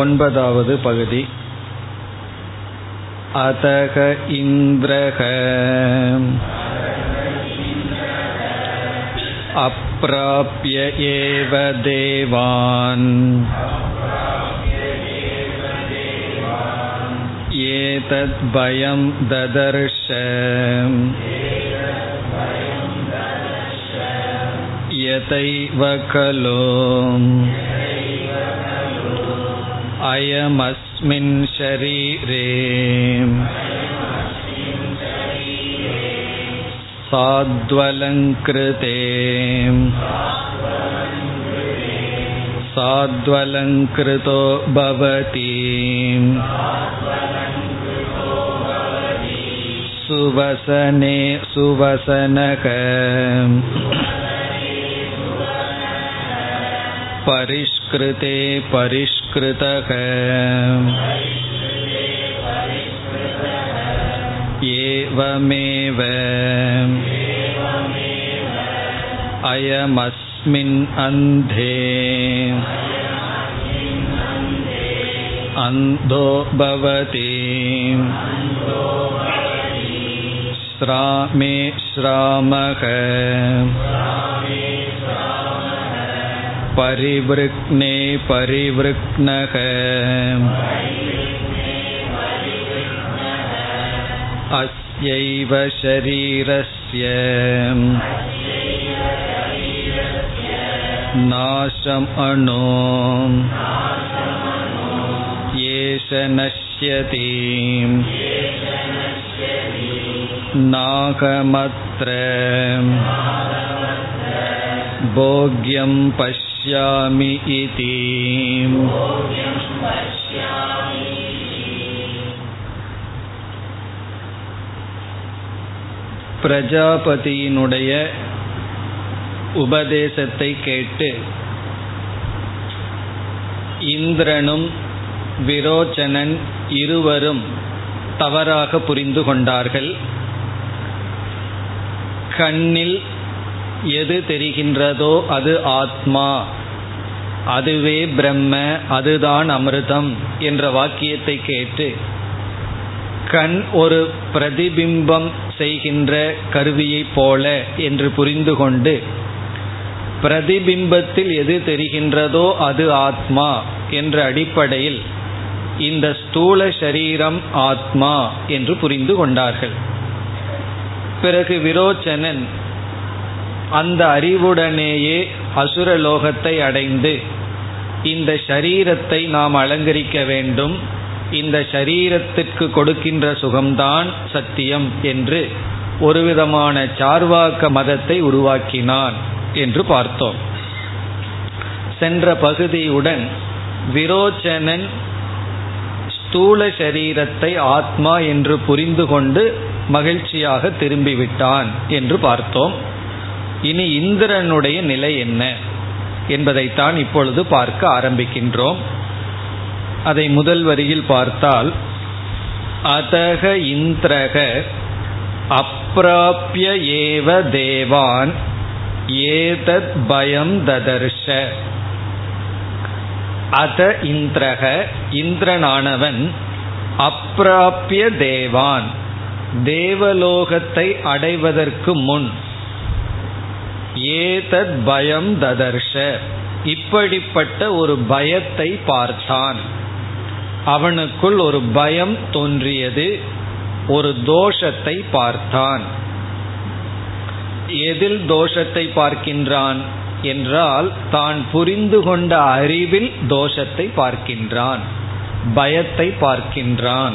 ஒன்பதாவது பகுதி अतः इन्द्रः अप्राप्य एव देवान् एतद्भयं ददर्श यतैव खलु अयमस्मिन् शरीरे साद्वलङ्कृते साद्वलङ्कृतो भवति सुवसने सुवसनक परिष्कृते परिष्कृतः एवमेव अयमस्मिन् अन्धे अन्धो भवति श्रामे श्रामः परिवृक्ने परिवृक्नः। अस्यैव शरीरस्य। नाशम् अणो येष नश्यति। नागमत्र। भोग्यं पश्यामि इति பிரஜாபதியினுடைய உபதேசத்தை கேட்டு இந்திரனும் விரோச்சனன் இருவரும் தவறாக புரிந்து கொண்டார்கள் கண்ணில் எது தெரிகின்றதோ அது ஆத்மா அதுவே பிரம்ம அதுதான் அமிர்தம் என்ற வாக்கியத்தை கேட்டு கண் ஒரு பிரதிபிம்பம் செய்கின்ற கருவியைப் போல என்று புரிந்து கொண்டு பிரதிபிம்பத்தில் எது தெரிகின்றதோ அது ஆத்மா என்ற அடிப்படையில் இந்த ஸ்தூல சரீரம் ஆத்மா என்று புரிந்து கொண்டார்கள். பிறகு விரோச்சனன் அந்த அறிவுடனேயே அசுரலோகத்தை அடைந்து இந்த சரீரத்தை நாம் அலங்கரிக்க வேண்டும். இந்த சரீரத்திற்கு கொடுக்கின்ற சுகம்தான் சத்தியம் என்று ஒரு விதமான சார்வாக்க மதத்தை உருவாக்கினான் என்று பார்த்தோம். சென்ற பகுதியுடன் விரோச்சனன் ஸ்தூல சரீரத்தை ஆத்மா என்று புரிந்து கொண்டு மகிழ்ச்சியாக திரும்பிவிட்டான் என்று பார்த்தோம். இனி இந்திரனுடைய நிலை என்ன? என்பதைத்தான் இப்பொழுது பார்க்க ஆரம்பிக்கின்றோம். அதை முதல் வரியில் பார்த்தால் அதக இந்திரக அப்பிராபிய ஏவ தேவான் ஏதத் பயம் ததர்ஷ. அத இந்திரக இந்திரனானவன் அப்பிராபிய தேவான் தேவலோகத்தை அடைவதற்கு முன் ஏதத் பயம் ததர்ஷ. இப்படிப்பட்ட ஒரு பயத்தை பார்த்தான். அவனுக்குள் ஒரு பயம் தோன்றியது. ஒரு தோஷத்தை பார்த்தான். எதில் தோஷத்தை பார்க்கின்றான் என்றால் தான் புரிந்து கொண்ட அறிவில் தோஷத்தை பார்க்கின்றான். பயத்தை பார்க்கின்றான்.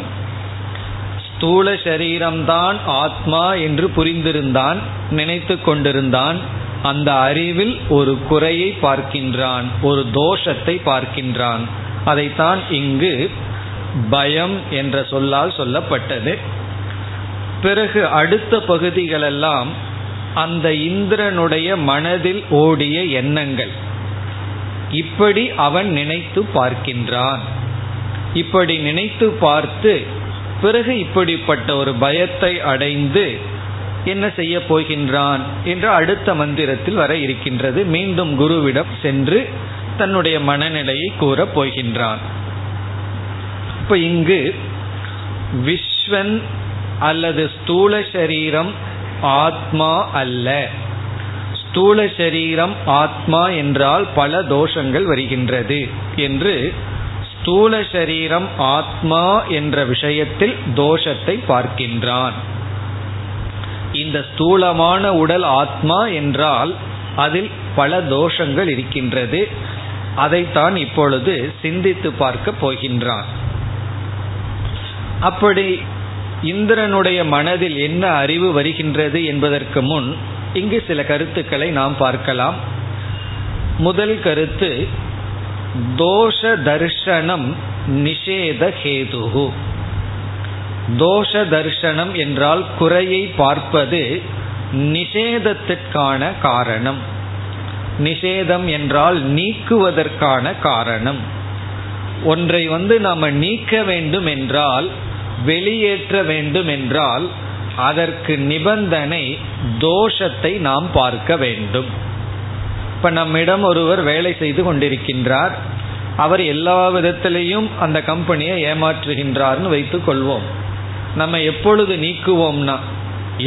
ஸ்தூல சரீரம்தான் ஆத்மா என்று புரிந்திருந்தான் நினைத்து கொண்டிருந்தான். அந்த அறிவில் ஒரு குறையை பார்க்கின்றான் ஒரு தோஷத்தை பார்க்கின்றான். அதைத்தான் இங்கு பயம் என்ற சொல்லால் சொல்லப்பட்டது. பிறகு அடுத்த பகுதிகளெல்லாம் அந்த இந்திரனுடைய மனதில் ஓடிய எண்ணங்கள். இப்படி அவன் நினைத்து பார்க்கின்றான். இப்படி நினைத்து பார்த்து பிறகு இப்படிப்பட்ட ஒரு பயத்தை அடைந்து என்ன செய்ய போகின்றான் என்று அடுத்த மந்திரத்தில் வர இருக்கின்றது. மீண்டும் குருவிடம் சென்று தன்னுடைய மனநிலையை கூறப் போகின்றான். இப்ப இங்கு விஸ்வன் அல்லது ஸ்தூல சரீரம் ஆத்மா அல்ல. ஸ்தூல சரீரம் ஆத்மா என்றால் பல தோஷங்கள் வருகின்றது என்று ஸ்தூல சரீரம் ஆத்மா என்ற விஷயத்தில் தோஷத்தை பார்க்கின்றான். இந்த ஸ்தூலமான உடல் ஆத்மா என்றால் அதில் பல தோஷங்கள் இருக்கின்றது. அதைத்தான் இப்பொழுது சிந்தித்து பார்க்க போகின்றான் அப்படி இந்திரனுடைய மனதில் என்ன அறிவு வருகின்றது என்பதற்கு முன் இங்கு சில கருத்துக்களை நாம் பார்க்கலாம். முதல் கருத்து தோஷ தர்ஷனம் நிஷேத ஹேதுகு தோஷ தர்ஷனம் என்றால் குறையை பார்ப்பது நிஷேதத்திற்கான காரணம். நிஷேதம் என்றால் நீக்குவதற்கான காரணம். ஒன்றை வந்து நாம் நீக்க வேண்டும் என்றால் வெளியேற்ற வேண்டும் என்றால் அதற்கு நிபந்தனை தோஷத்தை நாம் பார்க்க வேண்டும். இப்ப நம்மிடம் ஒருவர் வேலை செய்து கொண்டிருக்கின்றார். அவர் எல்லா விதத்திலையும் அந்த கம்பெனியை ஏமாற்றுகின்றார்னு வைத்துக் கொள்வோம். நம்ம எப்பொழுது நீக்குவோம்னா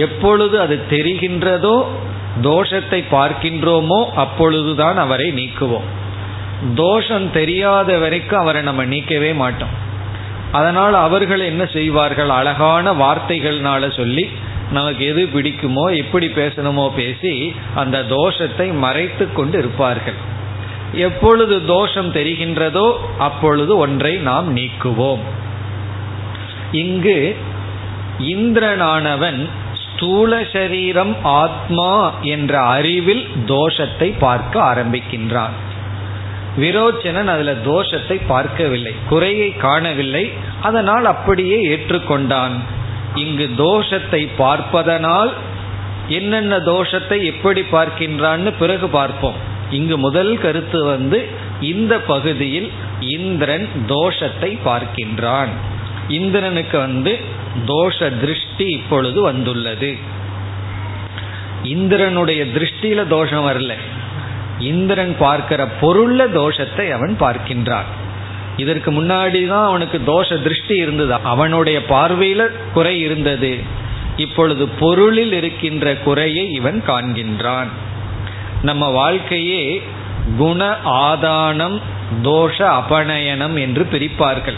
எப்பொழுது அது தெரிகின்றதோ தோஷத்தை பார்க்கின்றோமோ அப்பொழுதுதான் அவரை நீக்குவோம். தோஷம் தெரியாத வரைக்கும் அவரை நம்ம நீக்கவே மாட்டோம். அதனால் அவர்கள் என்ன செய்வார்கள்? அழகான வார்த்தைகள்னால சொல்லி நமக்கு எது பிடிக்குமோ எப்படி பேசணுமோ பேசி அந்த தோஷத்தை மறைத்து கொண்டு இருப்பார்கள். எப்பொழுது தோஷம் தெரிகின்றதோ அப்பொழுது ஒன்றை நாம் நீக்குவோம். இங்கு இந்திரனானவன் ஸ்தூல சரீரம் ஆத்மா என்ற அறிவில் தோஷத்தை பார்க்க ஆரம்பிக்கின்றான். விரோச்சனன் அதுல தோஷத்தை பார்க்கவில்லை குறையை காணவில்லை அதனால் அப்படியே ஏற்றுக்கொண்டான். இங்கு தோஷத்தை பார்ப்பதனால் என்னென்ன தோஷத்தை எப்படி பார்க்கின்றான்னு பிறகு பார்ப்போம். இங்கு முதல் கருத்து வந்து இந்த பகுதியில் இந்திரன் தோஷத்தை பார்க்கின்றான். இந்திரனுக்கு வந்து தோஷ திருஷ்டி இப்பொழுது வந்துள்ளது. இந்திரனுடைய திருஷ்டியில தோஷம் வரல. இந்திரன் பார்க்கிற பொருள்ல தோஷத்தை அவன் பார்க்கின்றான். இதற்கு முன்னாடி தான் அவனுக்கு தோஷ திருஷ்டி இருந்தது. அவனுடைய பார்வையில குறை இருந்தது. இப்பொழுது பொருளில் இருக்கின்ற குறையை இவன் காண்கின்றான். நம்ம வாழ்க்கையே குண ஆதானம் தோஷ அபநயனம் என்று பிரிப்பார்கள்.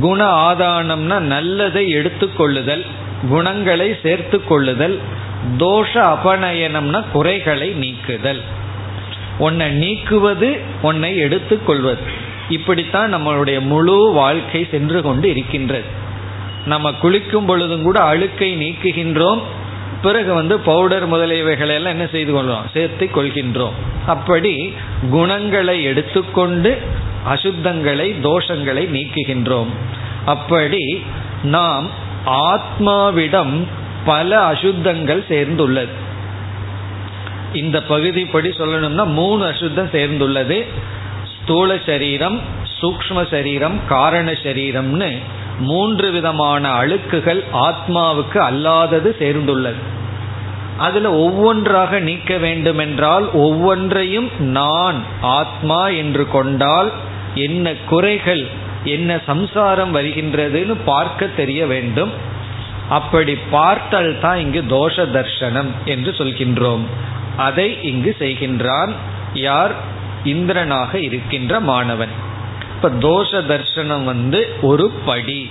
குண ஆதானம்னா நல்லதை எடுத்துக்கொள்ளுதல் குணங்களை சேர்த்து கொள்ளுதல் தோஷ அபநயனம்னா குறைகளை நீக்குதல். உன்னை நீக்குவது உன்னை எடுத்துக்கொள்வது. இப்படித்தான் நம்மளுடைய முழு வாழ்க்கை சென்று கொண்டு இருக்கின்றது. நம்ம குளிக்கும் பொழுதும் கூட அழுக்கை நீக்குகின்றோம். பிறகு வந்து பவுடர் முதலியவைகளை எல்லாம் என்ன செய்து கொள்வோம் சேர்த்து கொள்கின்றோம். அப்படி குணங்களை எடுத்துக்கொண்டு அசுத்தங்களை தோஷங்களை நீக்குகின்றோம். அப்படி நாம் ஆத்மாவிடம் பல அசுத்தங்கள் சேர்ந்துள்ளது. இந்த பகுதிப்படி சொல்லணும்னா மூணு அசுத்தம் சேர்ந்துள்ளது. ஸ்தூல சரீரம் சூக்ம சரீரம் காரண சரீரம்னு மூன்று விதமான அழுக்குகள் ஆத்மாவுக்கு அல்லாதது சேர்ந்துள்ளது. அதுல ஒவ்வொன்றாக நீக்க வேண்டுமென்றால் ஒவ்வொன்றையும் நான் ஆத்மா என்று கொண்டால் என்ன குறைகள் என்ன சம்சாரம் வருகின்றதுன்னு பார்க்க தெரிய வேண்டும். அப்படி பார்த்தல் தான் இங்கு தோஷ தர்ஷனம் என்று சொல்கின்றோம். அதை இங்கு செய்கின்றான் யார்? இந்திரனாக இருக்கின்ற மாணவன். இப்ப தோஷ தர்ஷனம் வந்து ஒரு படி.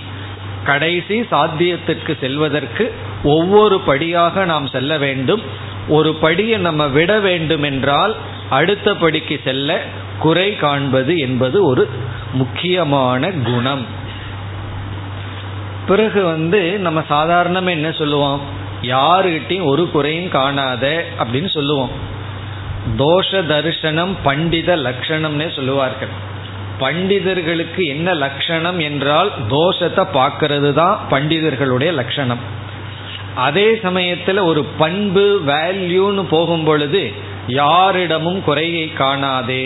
கடைசி சாத்தியத்திற்கு செல்வதற்கு ஒவ்வொரு படியாக நாம் செல்ல வேண்டும். ஒரு படியை நம்ம விட வேண்டும் என்றால் அடுத்த படிக்கு செல்ல குறை காண்பது என்பது ஒரு முக்கியமான குணம். பிறகு வந்து நம்ம சாதாரணமாக என்ன சொல்லுவோம்? யாருகிட்டையும் ஒரு குறையும் காணாத அப்படின்னு சொல்லுவோம். தோஷ தரிசனம் பண்டித லட்சணம்னே சொல்லுவார்கள். பண்டிதர்களுக்கு என்ன லட்சணம் என்றால் தோஷத்தை பார்க்கறது தான் பண்டிதர்களுடைய லட்சணம். அதே சமயத்தில் ஒரு பண்பு வேல்யூன்னு போகும் பொழுது யாரிடமும் குறையை காணாதே.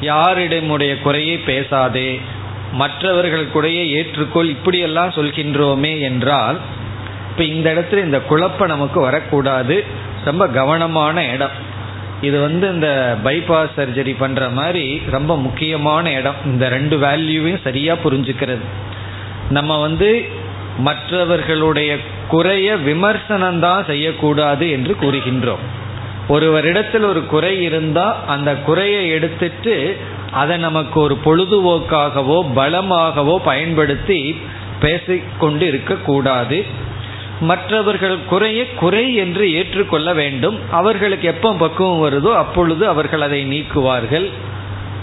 யாரிடமுடைய குறையை பேசாதே மற்றவர்களுக்குடைய ஏற்றுக்கொள் இப்படியெல்லாம் சொல்கின்றோமே என்றால் இப்ப இந்த இடத்துல இந்த குழப்பம் நமக்கு வரக்கூடாது. ரொம்ப கவனமான இடம். இது வந்து இந்த பைபாஸ் சர்ஜரி பண்ற மாதிரி ரொம்ப முக்கியமான இடம். இந்த ரெண்டு வேல்யூவையும் சரியா புரிஞ்சுக்கிறது. நம்ம வந்து மற்றவர்களுடைய குறைய விமர்சனம் தான் செய்யக்கூடாது என்று கூறுகின்றோம். ஒருவரிடத்தில் ஒரு குறை இருந்தா அந்த குறையை எடுத்துட்டு அதை நமக்கு ஒரு பொழுதுபோக்காகவோ பலமாகவோ பயன்படுத்தி பேசிக்கொண்டு இருக்கக்கூடாது மற்றவர்கள் குறைய குறை என்று ஏற்றுக்கொள்ள வேண்டும். அவர்களுக்கு எப்போ பக்குவம் வருதோ அப்பொழுது அவர்கள் அதை நீக்குவார்கள்.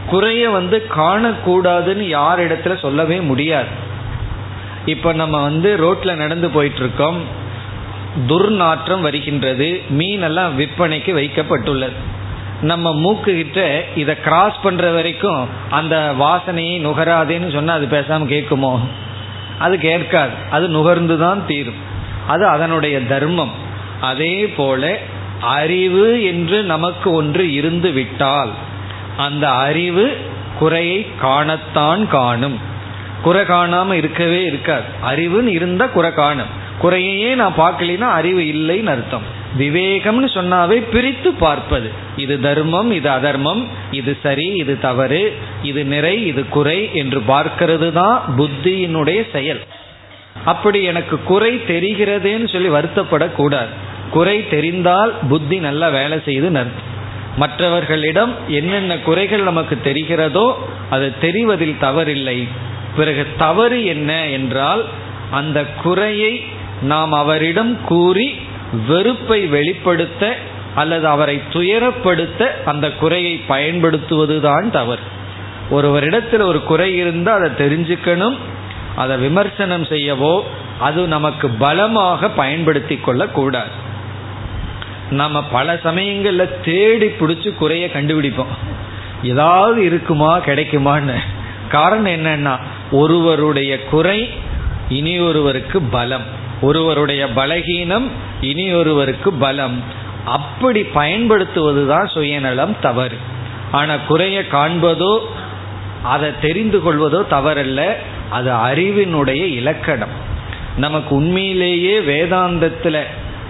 குறைய வந்து காணக்கூடாதுன்னு யார் இடத்துல சொல்லவே முடியாது. இப்போ நம்ம வந்து ரோட்ல நடந்து போயிட்டு இருக்கோம். துர்நாற்றம் வருகின்றது. மீனெல்லாம் விற்பனைக்கு வைக்கப்பட்டுள்ளது. நம்ம மூக்கு கிட்ட இதை கிராஸ் பண்ற வரைக்கும் அந்த வாசனையை நுகராதேன்னு சொன்னா அது பேசாம கேட்குமோ? அது கேட்காது. அது நுகர்ந்து தான் தீரும். அது அதனுடைய தர்மம். அதே போல அறிவு என்று நமக்கு ஒன்று இருந்து விட்டால் அந்த அறிவு குறையை காணத்தான் காணும். குறை காணாம இருக்கவே இருக்காது. அறிவுன்னு இருந்தா குறை காணும். குறையையே நான் பார்க்கலினா அறிவு இல்லைன்னு அர்த்தம். விவேகம்னு சொன்னாவே பிரித்து பார்ப்பது. இது தர்மம் இது அதர்மம் இது சரி இது தவறு இது நிறை இது குறை என்று பார்க்கிறது தான் புத்தியினுடைய செயல். அப்படி எனக்கு குறை தெரிகிறதேன்னு சொல்லி வருத்தப்படக்கூடாது. குறை தெரிந்தால் புத்தி நல்லா வேலை செய்து அர்த்தம். மற்றவர்களிடம் என்னென்ன குறைகள் நமக்கு தெரிகிறதோ அது தெரிவதில் தவறில்லை. பிறகு தவறு என்ன என்றால் அந்த குறையை நாம் அவரிடம் கூறி வெறுப்பை வெளிப்படுத்த அல்லது அவரை துயரப்படுத்த அந்த குறையை பயன்படுத்துவதுதான் தவறு. ஒருவரிடத்தில் ஒரு குறை இருந்தால் அதை தெரிஞ்சுக்கணும் அதை விமர்சனம் செய்யவோ அது நமக்கு பலமாக பயன்படுத்தி கொள்ளக்கூடாது. நம்ம பல சமயங்களில் தேடி பிடிச்சி குறைய கண்டுபிடிப்போம். ஏதாவது இருக்குமா கிடைக்குமான்னு. காரணம் என்னன்னா ஒருவருடைய குறை இனி ஒருவருக்கு பலம். ஒருவருடைய பலகீனம் இனி ஒருவருக்கு பலம். அப்படி பயன்படுத்துவதுதான் சுயநலம் தவறு. ஆனால் குறைய காண்பதோ அதை தெரிந்து கொள்வதோ தவறல்ல அது அறிவினுடைய இலக்கணம். நமக்கு உண்மையிலேயே வேதாந்தத்தில்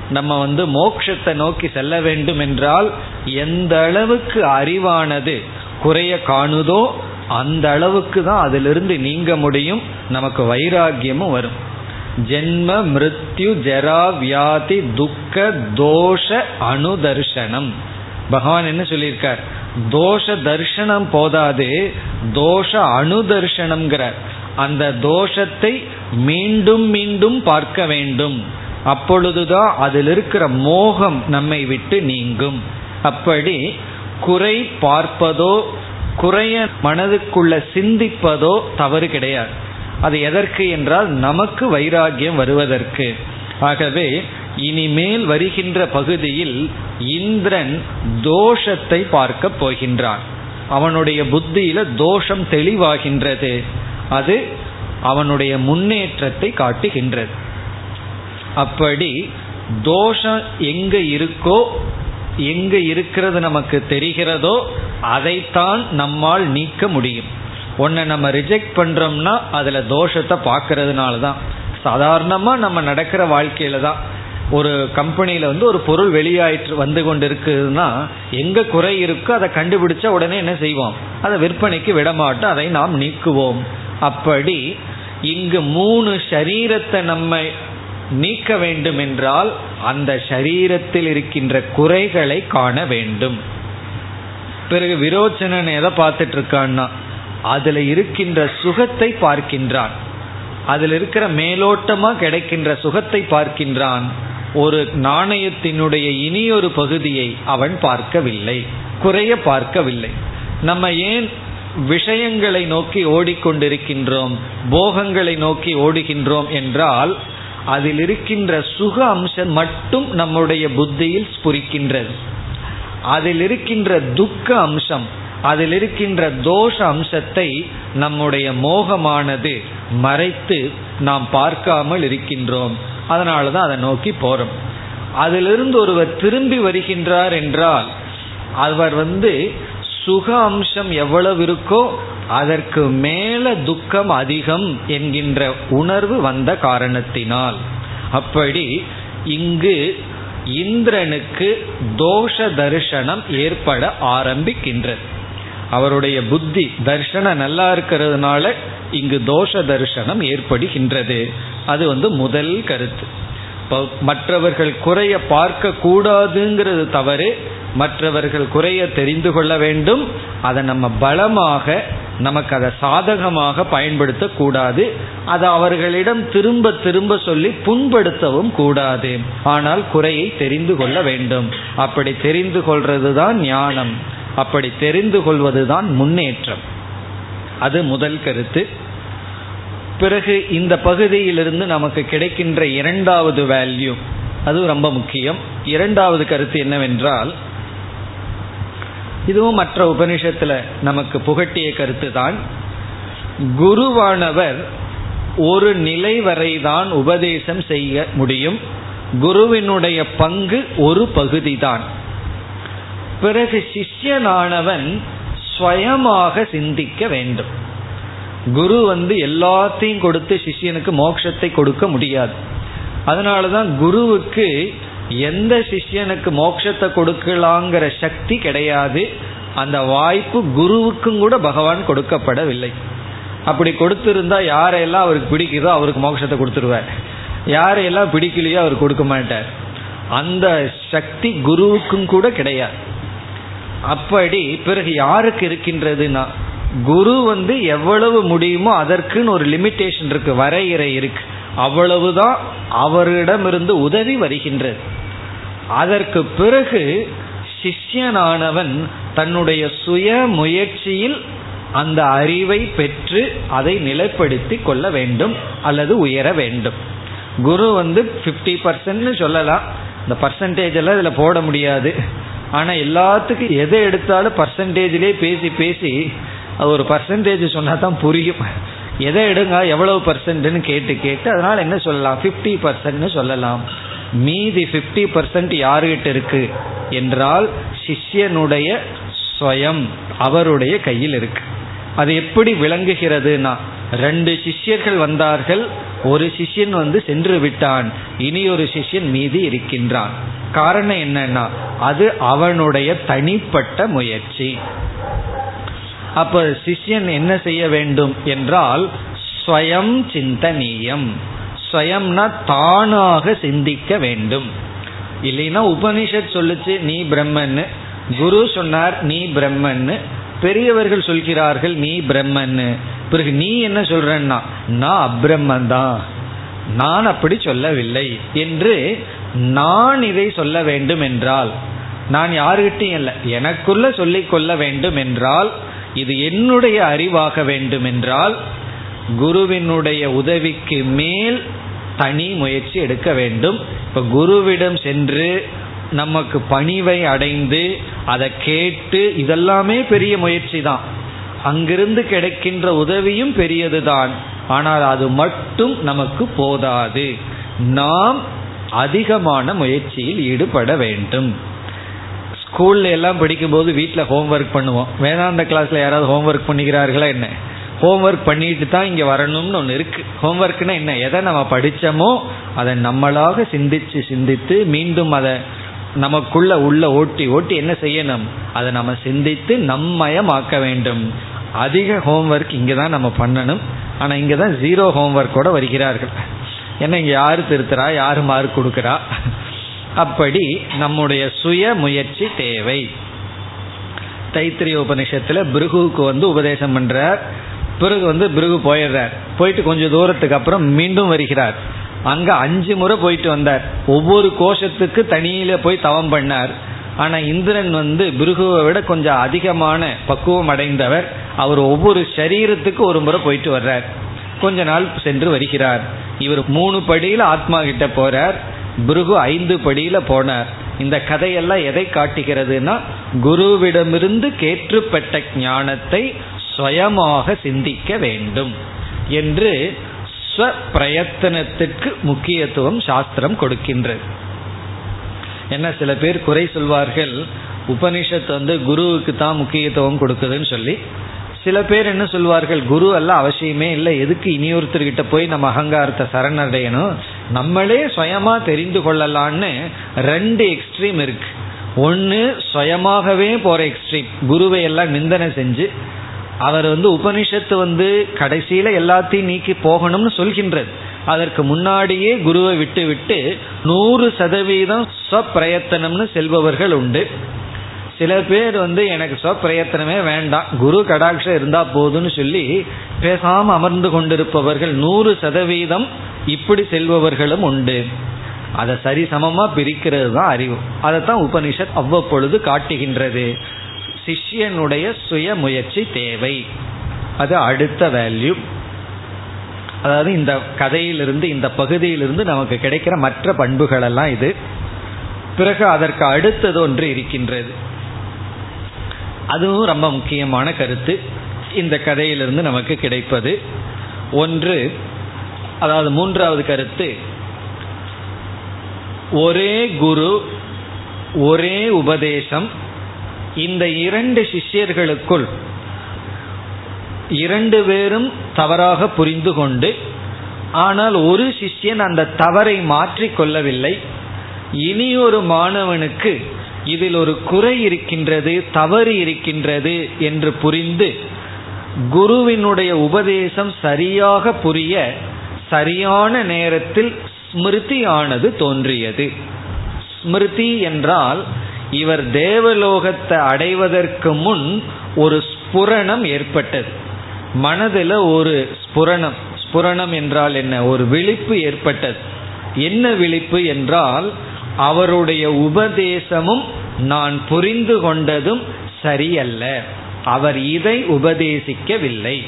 நம்ம வந்து மோட்சத்தை நோக்கி செல்ல வேண்டும் என்றால் எந்த அளவுக்கு அறிவானது குறைய காணுதோ அந்த அளவுக்கு தான் அதிலிருந்து நீங்க முடியும் நமக்கு வைராகியமும் வரும். ஜென்ம மிருத்யு ஜரா வியாதி துக்க தோஷ அனுதர்ஷனம் பகவான் என்ன சொல்லியிருக்கார்? தோஷ தர்ஷனம் போதாது தோஷ அனுதர்ஷனம்ங்கிறார் அந்த தோஷத்தை மீண்டும் மீண்டும் பார்க்க வேண்டும். அப்பொழுதுதான் அதில் இருக்கிற மோகம் நம்மை விட்டு நீங்கும். அப்படி குறை பார்ப்பதோ குறைய மனதுக்குள்ள சிந்திப்பதோ தவறு கிடையாது. அது எதற்கு என்றால் நமக்கு வைராகியம் வருவதற்கு. ஆகவே இனிமேல் வருகின்ற பகுதியில் இந்திரன் தோஷத்தை பார்க்க போகின்றான். அவனுடைய புத்தியில தோஷம் தெளிவாகின்றது. அது அவனுடைய முன்னேற்றத்தை காட்டுகின்றது. அப்படி தோஷம் எங்க இருக்கோ எங்க இருக்கிறது நமக்கு தெரிகிறதோ அதைத்தான் நம்மால் நீக்க முடியும். ஒன்னை நம்ம ரிஜெக்ட் பண்றோம்னா அதுல தோஷத்தை பார்க்கறதுனால தான் சாதாரணமா நம்ம நடக்கிற வாழ்க்கையில தான் ஒரு கம்பெனியில வந்து ஒரு பொருள் வெளியாயிட்டு வந்து கொண்டு இருக்குதுன்னா எங்க குறை இருக்கோ அதை கண்டுபிடிச்சா உடனே என்ன செய்வோம்? அதை விற்பனைக்கு விடமாட்டோம் அதை நாம் நீக்குவோம். அப்படி இங்கு மூணு சரீரத்தை நம்ம நீக்க வேண்டும் என்றால் அந்த சரீரத்தில் இருக்கின்ற குறைகளை காண வேண்டும். பிறகு விரோச்சனன் எதை பார்த்துட்டு இருக்கான்னா அதுல இருக்கின்ற சுகத்தை பார்க்கின்றான். அதில் இருக்கிற மேலோட்டமா கிடைக்கின்ற சுகத்தை பார்க்கின்றான். ஒரு நாணயத்தினுடைய இனியொரு பகுதியை அவன் பார்க்கவில்லை. குறைய பார்க்கவில்லை. நம்ம ஏன் விஷயங்களை நோக்கி ஓடிக்கொண்டிருக்கின்றோம் போகங்களை நோக்கி ஓடுகின்றோம் என்றால் அதில் இருக்கின்ற சுக அம்சம் மட்டும் நம்முடைய புத்தியில் ஸ்புரிக்கின்றது. அதில் இருக்கின்ற துக்க அம்சம் அதில் இருக்கின்ற தோஷ அம்சத்தை நம்முடைய மோகமானது மறைத்து நாம் பார்க்காமல் இருக்கின்றோம். அதனால தான் அதை நோக்கி போறோம். அதிலிருந்து ஒருவர் திரும்பி வருகின்றார் என்றால் அவர் வந்து சுக அம்சம் எவ்வளவு இருக்கோ அதற்கு மேல துக்கம் அதிகம் என்கின்ற உணர்வு வந்த காரணத்தினால். அப்படி இங்கு இந்திரனுக்கு தோஷ தரிசனம் ஏற்பட ஆரம்பிக்கின்றது. அவருடைய புத்தி தர்ஷனம் நல்லா இருக்கிறதுனால இங்கு தோஷ தர்ஷனம் ஏற்படுகின்றது. அது வந்து முதல் கருத்து. இப்போ மற்றவர்கள் குறைய பார்க்க கூடாதுங்கிறது தவறு. மற்றவர்கள் குறைய தெரிந்து கொள்ள வேண்டும். அதை நம்ம பலமாக நமக்கு அதை சாதகமாக பயன்படுத்தக்கூடாது. அதை அவர்களிடம் திரும்ப திரும்ப சொல்லி புண்படுத்தவும் கூடாது. ஆனால் குறையை தெரிந்து கொள்ள வேண்டும். அப்படி தெரிந்து கொள்றதுதான் ஞானம். அப்படி தெரிந்து கொள்வதுதான் முன்னேற்றம். அது முதல் கருத்து. பிறகு இந்த பகுதியிலிருந்து நமக்கு கிடைக்கின்ற இரண்டாவது வேல்யூ அது ரொம்ப முக்கியம். இரண்டாவது கருத்து என்னவென்றால் இதுவும் மற்ற உபனிஷத்தில் நமக்கு புகட்டிய கருத்து தான் குருவானவர் ஒரு நிலை வரைதான் உபதேசம் செய்ய முடியும். குருவினுடைய பங்கு ஒரு பகுதி தான் பிறகு சிஷ்யனானவன் ஸ்வயமாக சிந்திக்க வேண்டும். குரு வந்து எல்லாத்தையும் கொடுத்து சிஷியனுக்கு மோட்சத்தை கொடுக்க முடியாது. அதனால தான் குருவுக்கு எந்த சிஷ்யனுக்கு மோட்சத்தை கொடுக்கலாங்கிற சக்தி கிடையாது. அந்த வாய்ப்பு குருவுக்கும் கூட பகவான் கொடுக்கப்படவில்லை. அப்படி கொடுத்திருந்தா யாரையெல்லாம் அவருக்கு பிடிக்குதோ அவருக்கு மோட்சத்தை கொடுத்துருவார். யாரையெல்லாம் பிடிக்கலையோ அவர் கொடுக்க மாட்டார். அந்த சக்தி குருவுக்கும் கூட கிடையாது. அப்படி பிறகு யாருக்கு இருக்கின்றதுன்னா குரு வந்து எவ்வளவு முடியுமோ அதற்குன்னு ஒரு லிமிட்டேஷன் இருக்கு வரையறை இருக்கு. அவ்வளவுதான் அவரிடமிருந்து உதவி வருகின்றது. அதற்கு பிறகு சிஷ்யனானவன் தன்னுடைய சுய முயற்சியில் அந்த அறிவை பெற்று அதை நிலைப்படுத்தி கொள்ள வேண்டும் அல்லது உயர வேண்டும். குரு வந்து ஃபிஃப்டி பர்சன்ட்னு சொல்லலாம். இந்த பர்சன்டேஜ் எல்லாம் இதில் போட முடியாது. ஆனால் எல்லாத்துக்கும் எதை எடுத்தாலும் பர்சன்டேஜ்லேயே பேசி பேசி அது ஒரு பர்சன்டேஜ் சொன்னா தான் புரியும். எதை எடுங்க எவ்வளவு பர்சன்ட்னு கேட்டு கேட்டு அதனால என்ன சொல்லலாம்? ஃபிஃப்டி பர்சன்ட்னு சொல்லலாம். மீதி ஃபிஃப்டி பர்சன்ட் யாருகிட்ட இருக்கு? என்றால் சிஷ்யனுடைய ஸ்வயம் அவருடைய கையில் இருக்கு. அது எப்படி விளங்குகிறதுனா ரெண்டு சிஷ்யர்கள் வந்தார்கள் ஒரு சிஷ்யன் வந்து சென்று விட்டான் இனி ஒரு சிஷ்யன் மீதி இருக்கின்றான். காரணம் என்னன்னா அது அவனுடைய தனிப்பட்ட முயற்சி. அப்ப சிஷ்யன் என்ன செய்ய வேண்டும் என்றால் ஸ்வயம் சிந்தனீயம். ஸ்வயம்னா தானாக சிந்திக்க வேண்டும். இல்லைன்னா உபனிஷத் சொல்லுச்சு நீ பிரம்மன்னு. குரு சொன்னார் நீ பிரம்மன்னு. பெரியவர்கள் சொல்கிறார்கள் நீ பிரம்மன்னு. பிறகு நீ என்ன சொல்றன்னா நான் அப்ரம்மன் தான் நான் அப்படி சொல்லவில்லை. என்று நான் இதை சொல்ல வேண்டும் என்றால் நான் யாருகிட்டையும் இல்லை எனக்குள்ள சொல்லிக் கொள்ள வேண்டும் என்றால் இது என்னுடைய அறிவாக வேண்டும் என்றால் குருவினுடைய உதவிக்கு மேல் தனி முயற்சி எடுக்க வேண்டும். இப்ப குருவிடம் சென்று நமக்கு பணிவை அடைந்து அதை கேட்டு இதெல்லாமே பெரிய முயற்சி தான். அங்கிருந்து கிடைக்கின்ற உதவியும் பெரியதுதான். ஆனால் அது மட்டும் நமக்கு போதாது. நாம் அதிகமான முயற்சியில் ஈடுபட வேண்டும். ஸ்கூல்ல எல்லாம் படிக்கும்போது வீட்டில் ஹோம்ஒர்க் பண்ணுவோம். வேதாந்த கிளாஸ்ல யாராவது ஹோம்ஒர்க் பண்ணிக்கிறார்களா என்ன? ஹோம்ஒர்க் பண்ணிட்டு தான் இங்கே வரணும்னு ஒன்று இருக்கு. ஹோம்ஒர்க்னா என்ன? எதை நம்ம படித்தோமோ அதை நம்மளாக சிந்திச்சு சிந்தித்து மீண்டும் அதை நமக்குள்ள உள்ள ஓட்டி ஓட்டி என்ன செய்யணும்? அதை நம்ம சிந்தித்து நம்மயமாக்க வேண்டும். அதிக ஹோம்ஒர்க் இங்கே தான் நம்ம பண்ணணும். ஆனால் இங்கே தான் ஜீரோ ஹோம்ஒர்க்கோட வருகிறார்கள். ஏன்னா இங்கே யார் திருத்துறா? யார் மார்க் கொடுக்குறா? அப்படி நம்முடைய சுய முயற்சி தேவை. தைத்திரிய உபநிஷத்துல பிருகுவுக்கு வந்து உபதேசம் பண்றார். பிறகு வந்து பிருகு போயிடுறார். போயிட்டு கொஞ்சம் தூரத்துக்கு அப்புறம் மீண்டும் வருகிறார். அங்க அஞ்சு முறை போயிட்டு வந்தார். ஒவ்வொரு கோஷத்துக்கு தனியில போய் தவம் பண்ணார். ஆனா இந்திரன் வந்து பிருகுவை விட கொஞ்சம் அதிகமான பக்குவம் அடைந்தவர். அவர் ஒவ்வொரு சரீரத்துக்கு ஒரு முறை போயிட்டு வர்றார். கொஞ்ச நாள் சென்று வருகிறார். இவர் மூணு படியில் ஆத்மா கிட்ட போறார். பிருகு ஐந்து படியில போனார். இந்த கதையெல்லாம் எதை காட்டுகிறதுனா குருவிடமிருந்து கேற்றுப்பட்ட ஞானத்தை சுயமாக சிந்திக்க வேண்டும் என்று ஸ்வ பிரயத்தனத்திற்கு முக்கியத்துவம் சாஸ்திரம் கொடுக்கின்றது. என்ன சில பேர் குறை சொல்வார்கள் உபனிஷத்து வந்து குருவுக்கு தான் முக்கியத்துவம் கொடுக்குதுன்னு சொல்லி சில பேர் என்ன சொல்வார்கள் குரு அல்ல அவசியமே இல்லை. எதுக்கு இனியொருத்தர்கிட்ட போய் நம்ம அகங்காரத்தை சரணடையணும்? நம்மளே சுயமா தெரிந்து கொள்ளலான்னு ரெண்டு எக்ஸ்ட்ரீம் இருக்கு. ஒன்று சுயமாகவே போற எக்ஸ்ட்ரீம் குருவை எல்லாம் நிந்தனை செஞ்சு அவர் வந்து உபனிஷத்து வந்து கடைசியில எல்லாத்தையும் நீக்கி போகணும்னு சொல்கின்றது. அதற்கு முன்னாடியே குருவை விட்டு விட்டு நூறு சதவீதம் ஸ்வப்பிரயத்தனம்னு செல்பவர்கள் உண்டு. சில பேர் வந்து எனக்கு ஸ்வப்பிரயத்தனமே வேண்டாம். குரு கடாட்சம் இருந்தா போதும்னு சொல்லி பேசாம அமர்ந்து கொண்டிருப்பவர்கள் நூறு சதவீதம் இப்படி செல்பவர்களும் உண்டு. அதை சரிசமமா பிரிக்கிறது தான் அறிவு. அதைத்தான் உபனிஷத் அவ்வப்பொழுது காட்டுகின்றது. சிஷ்யனுடைய சுய முயற்சி தேவை. அது அடுத்த வேல்யூ அதாவது இந்த கதையிலிருந்து இந்த பகுதியிலிருந்து நமக்கு கிடைக்கிற மற்ற பண்புகளெல்லாம் இது. பிறகு அதற்கு அடுத்தது ஒன்று இருக்கின்றது. அதுவும் ரொம்ப முக்கியமான கருத்து. இந்த கதையிலிருந்து நமக்கு கிடைப்பது ஒன்று அதாவது மூன்றாவது கருத்து. ஒரே குரு ஒரே உபதேசம் இந்த இரண்டு சிஷ்யர்களுக்குள் இரண்டு பேரும் தவறாக புரிந்து கொண்டு ஆனால் ஒரு சிஷ்யன் அந்த தவறை மாற்றிக் கொள்ளவில்லை. இனி ஒரு மாணவனுக்கு இதில் ஒரு குறை இருக்கின்றது தவறு இருக்கின்றது என்று புரிந்து குருவினுடைய உபதேசம் சரியாக புரிய சரியான நேரத்தில் ஸ்மிருதியானது தோன்றியது. ஸ்மிருதி என்றால் இவர் தேவலோகத்தை அடைவதற்கு முன் ஒரு ஸ்புரணம் ஏற்பட்டது. மனதில் ஒரு ஸ்புரணம் ஸ்புரணம் என்றால் என்ன? ஒரு விழிப்பு ஏற்பட்டது. என்ன விழிப்பு என்றால் அவருடைய உபதேசமும் நான் புரிந்து கொண்டதும் சரியல்ல. அவர் இதை உபதேசிக்கவில்லை.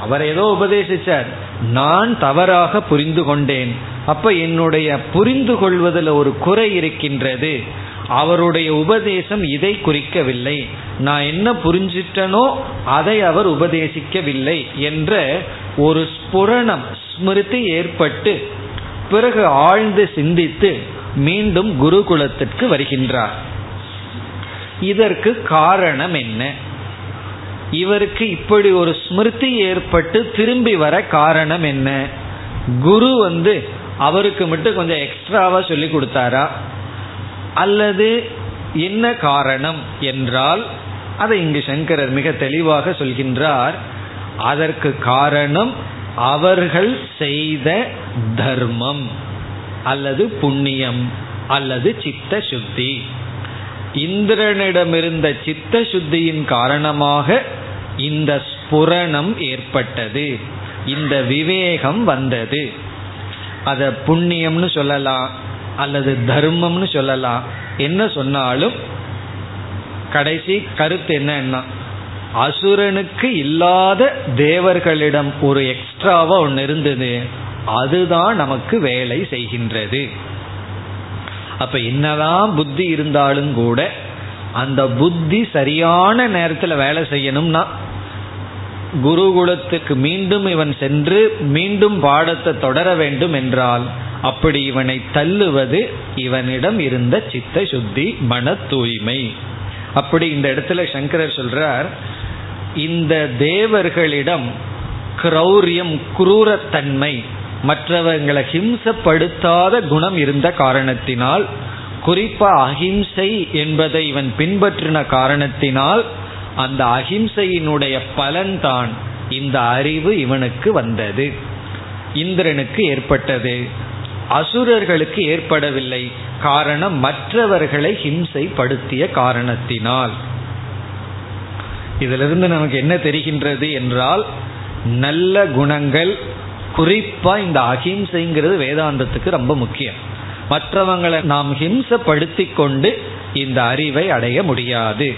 அவர் ஏதோ உபதேசிச்சார். நான் தவறாக புரிந்து கொண்டேன். அப்ப என்னுடைய புரிந்து கொள்வதில் ஒரு குறை இருக்கின்றது. அவருடைய உபதேசம் இதை குறிக்கவில்லை. நான் என்ன புரிஞ்சிட்டனோ அதை அவர் உபதேசிக்கவில்லை என்ற ஒரு ஸ்புரணம் ஸ்மிருதி ஏற்பட்டு பிறகு ஆழ்ந்து சிந்தித்து மீண்டும் குருகுலத்திற்கு வருகின்றார். இதற்கு காரணம் என்ன? இவருக்கு இப்படி ஒரு ஸ்மிருதி ஏற்பட்டு திரும்பி வர காரணம் என்ன? குரு வந்து அவருக்கு மட்டும் கொஞ்சம் எக்ஸ்ட்ராவா சொல்லி கொடுத்தாரா? அல்லது என்ன காரணம் என்றால் அதை இங்கு சங்கரர் மிக தெளிவாக சொல்கின்றார். அதற்கு காரணம் அவர்கள் செய்த தர்மம் அல்லது புண்ணியம் அல்லது சித்த சுத்தி. இந்திரனிடமிருந்த சித்த சுத்தியின் காரணமாக இந்த ஸ்புரணம் ஏற்பட்டது. இந்த விவேகம் வந்தது. அத புண்ணியம்னு சொல்லலாம் அல்லது தர்மம்னு சொல்லலாம். என்ன சொன்னாலும் கடைசி கருத்து என்னன்னா அசுரனுக்கு இல்லாத தேவர்களிடம் ஒரு எக்ஸ்ட்ராவா ஒன்று இருந்தது. அதுதான் நமக்கு வேலை செய்கின்றது. அப்ப என்னதான் புத்தி இருந்தாலும் கூட அந்த புத்தி சரியான நேரத்தில் வேலை செய்யணும்னா குருகுலத்துக்கு மீண்டும் இவன் சென்று மீண்டும் பாடத்தை தொடர வேண்டும் என்றால் அப்படி இவனை தள்ளுவது இவனிடம் இருந்த சித்த சுத்தி மன தூய்மை. அப்படி இந்த இடத்துல சங்கரர் சொல்றார் இந்த தேவர்களிடம் கிரௌரியம் குரூரத்தன்மை மற்றவங்களை ஹிம்சப்படுத்தாத குணம் இருந்த காரணத்தினால் குறிப்பா அஹிம்சை என்பதை இவன் பின்பற்றின காரணத்தினால் அந்த அஹிம்சையினுடைய பலன்தான் இந்த அறிவு இவனுக்கு வந்தது. இந்திரனுக்கு ஏற்பட்டது. அசுரர்களுக்கு ஏற்படவில்லை. காரணம் மற்றவர்களை ஹிம்சைப்படுத்திய காரணத்தினால். இதிலிருந்து நமக்கு என்ன தெரிகின்றது என்றால் நல்ல குணங்கள் குறிப்பா இந்த அஹிம்சைங்கிறது வேதாந்தத்துக்கு ரொம்ப முக்கியம். மற்றவங்களை நாம் ஹிம்சப்படுத்தி கொண்டு இந்த அறிவை அடைய முடியாது.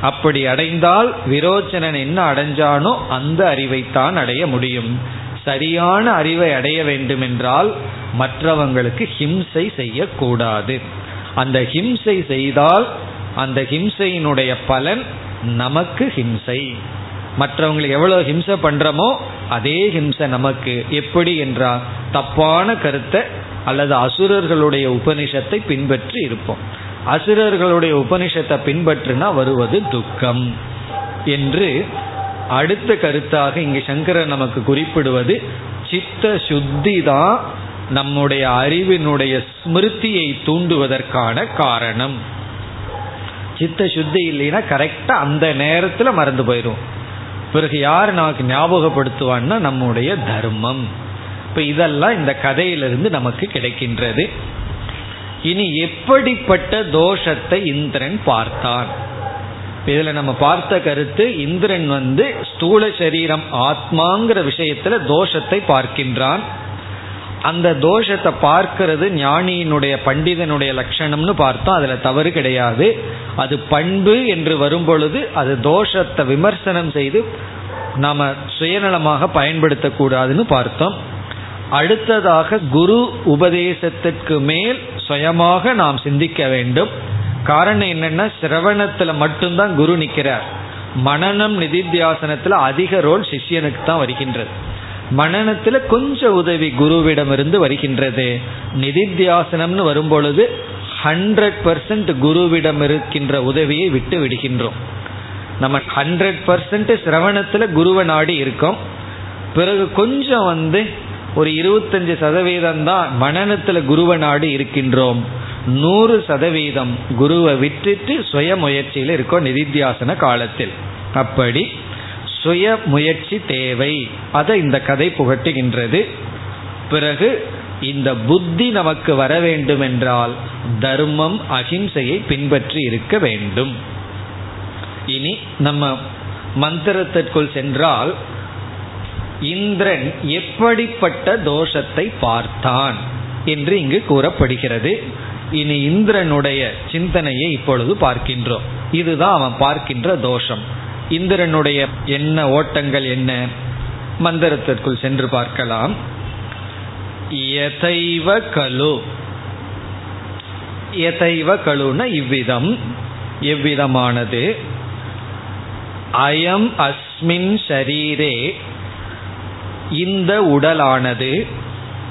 அப்படி அடைந்தால் விரோச்சனன் என்ன அடைஞ்சானோ அந்த அறிவைத்தான் அடைய முடியும். சரியான அறிவை அடைய வேண்டும் என்றால் மற்றவங்களுக்கு ஹிம்சை செய்யக்கூடாது. அந்த ஹிம்சை செய்தால் அந்த ஹிம்சையினுடைய பலன் நமக்கு ஹிம்சை. மற்றவங்களுக்கு எவ்வளவு ஹிம்சை பண்றோமோ அதே ஹிம்சை நமக்கு எப்படி என்றால் தப்பான கருத்தை அல்லது அசுரர்களுடைய உபனிஷத்தை பின்பற்றி இருப்போம். அசுரர்களுடைய உபனிஷத்தை பின்பற்றினா வருவது துக்கம் என்று அடுத்த கருத்தாக இங்கு சங்கரர் நமக்கு குறிப்பிடுவது சித்த சுத்தி தான் நம்முடைய அறிவினுடைய ஸ்மிருதியை தூண்டுவதற்கான காரணம். சித்த சுத்தி இல்லைன்னா கரெக்டா அந்த நேரத்தில் மறந்து போயிடும் பிறகு யார் நமக்கு ஞாபகப்படுத்துவான்னா நம்முடைய தர்மம். இப்ப இதெல்லாம் இந்த கதையிலிருந்து நமக்கு கிடைக்கின்றது. இனி எப்படிப்பட்ட தோஷத்தை இந்திரன் பார்த்தான்? இதுல நம்ம பார்த்த கருத்து இந்திரன் வந்து ஸ்தூல சரீரம் ஆத்மாங்கிற விஷயத்துல தோஷத்தை பார்க்கின்றான். அந்த தோஷத்தை பார்க்கிறது ஞானியினுடைய பண்டிதனுடைய லட்சணம்னு பார்த்தோம் அதுல தவறு கிடையாது. அது பண்பு என்று வரும் பொழுது அது தோஷத்தை விமர்சனம் செய்து நாம சுயநலமாக பயன்படுத்தக்கூடாதுன்னு பார்த்தோம். அடுத்ததாக குரு உபதேசத்திற்கு மேல் சுயமாக நாம் சிந்திக்க வேண்டும். காரணம் என்னன்னா சிரவணத்துல மட்டும்தான் குரு நிற்கிறார் மனநம் நிதித்தியாசனத்துல அதிக ரோல் சிஷியனுக்கு தான் வருகின்றது. மனநத்துல கொஞ்சம் உதவி குருவிடம் இருந்து வருகின்றது. நிதித்தியாசனம்னு வரும்பொழுது ஹண்ட்ரட் பர்சன்ட் குருவிடம் இருக்கின்ற உதவியை விட்டு விடுகின்றோம். நம்ம ஹண்ட்ரட் பர்சன்ட் சிரவணத்துல குருவ நாடி இருக்கோம். பிறகு கொஞ்சம் வந்து ஒரு இருபத்தஞ்சு சதவீதம் தான் மனநத்துல குருவ நாடு இருக்கின்றோம். நூறு சதவீதம் குருவை விட்டுட்டு சுய முயற்சியில் இருக்கோம் நிதித்தியாசன காலத்தில். அப்படி சுய முயற்சி தேவை. அதை இந்த கதை புகட்டுகின்றது. பிறகு இந்த புத்தி நமக்கு வர வேண்டும் என்றால் தர்மம் அகிம்சையை பின்பற்றி இருக்க வேண்டும். இனி நம்ம மந்திரத்திற்குள் சென்றால் இந்திரன் எப்படிப்பட்ட தோஷத்தை பார்த்தான் என்று இங்கு கூறப்படுகிறது. இனி இந்திரனுடைய சிந்தனையை இப்பொழுது பார்க்கின்றோம். இதுதான் அவன் பார்க்கின்ற தோஷம். இந்திரனுடைய என்ன ஓட்டங்கள் என்ன? மந்திரத்திற்குள் சென்று பார்க்கலாம். எதைவ கலு? எதைவ கலுன இவ்விதம். எவ்விதமானது? அயம் அஸ்மின் ஷரீரே. இந்த உடலானது.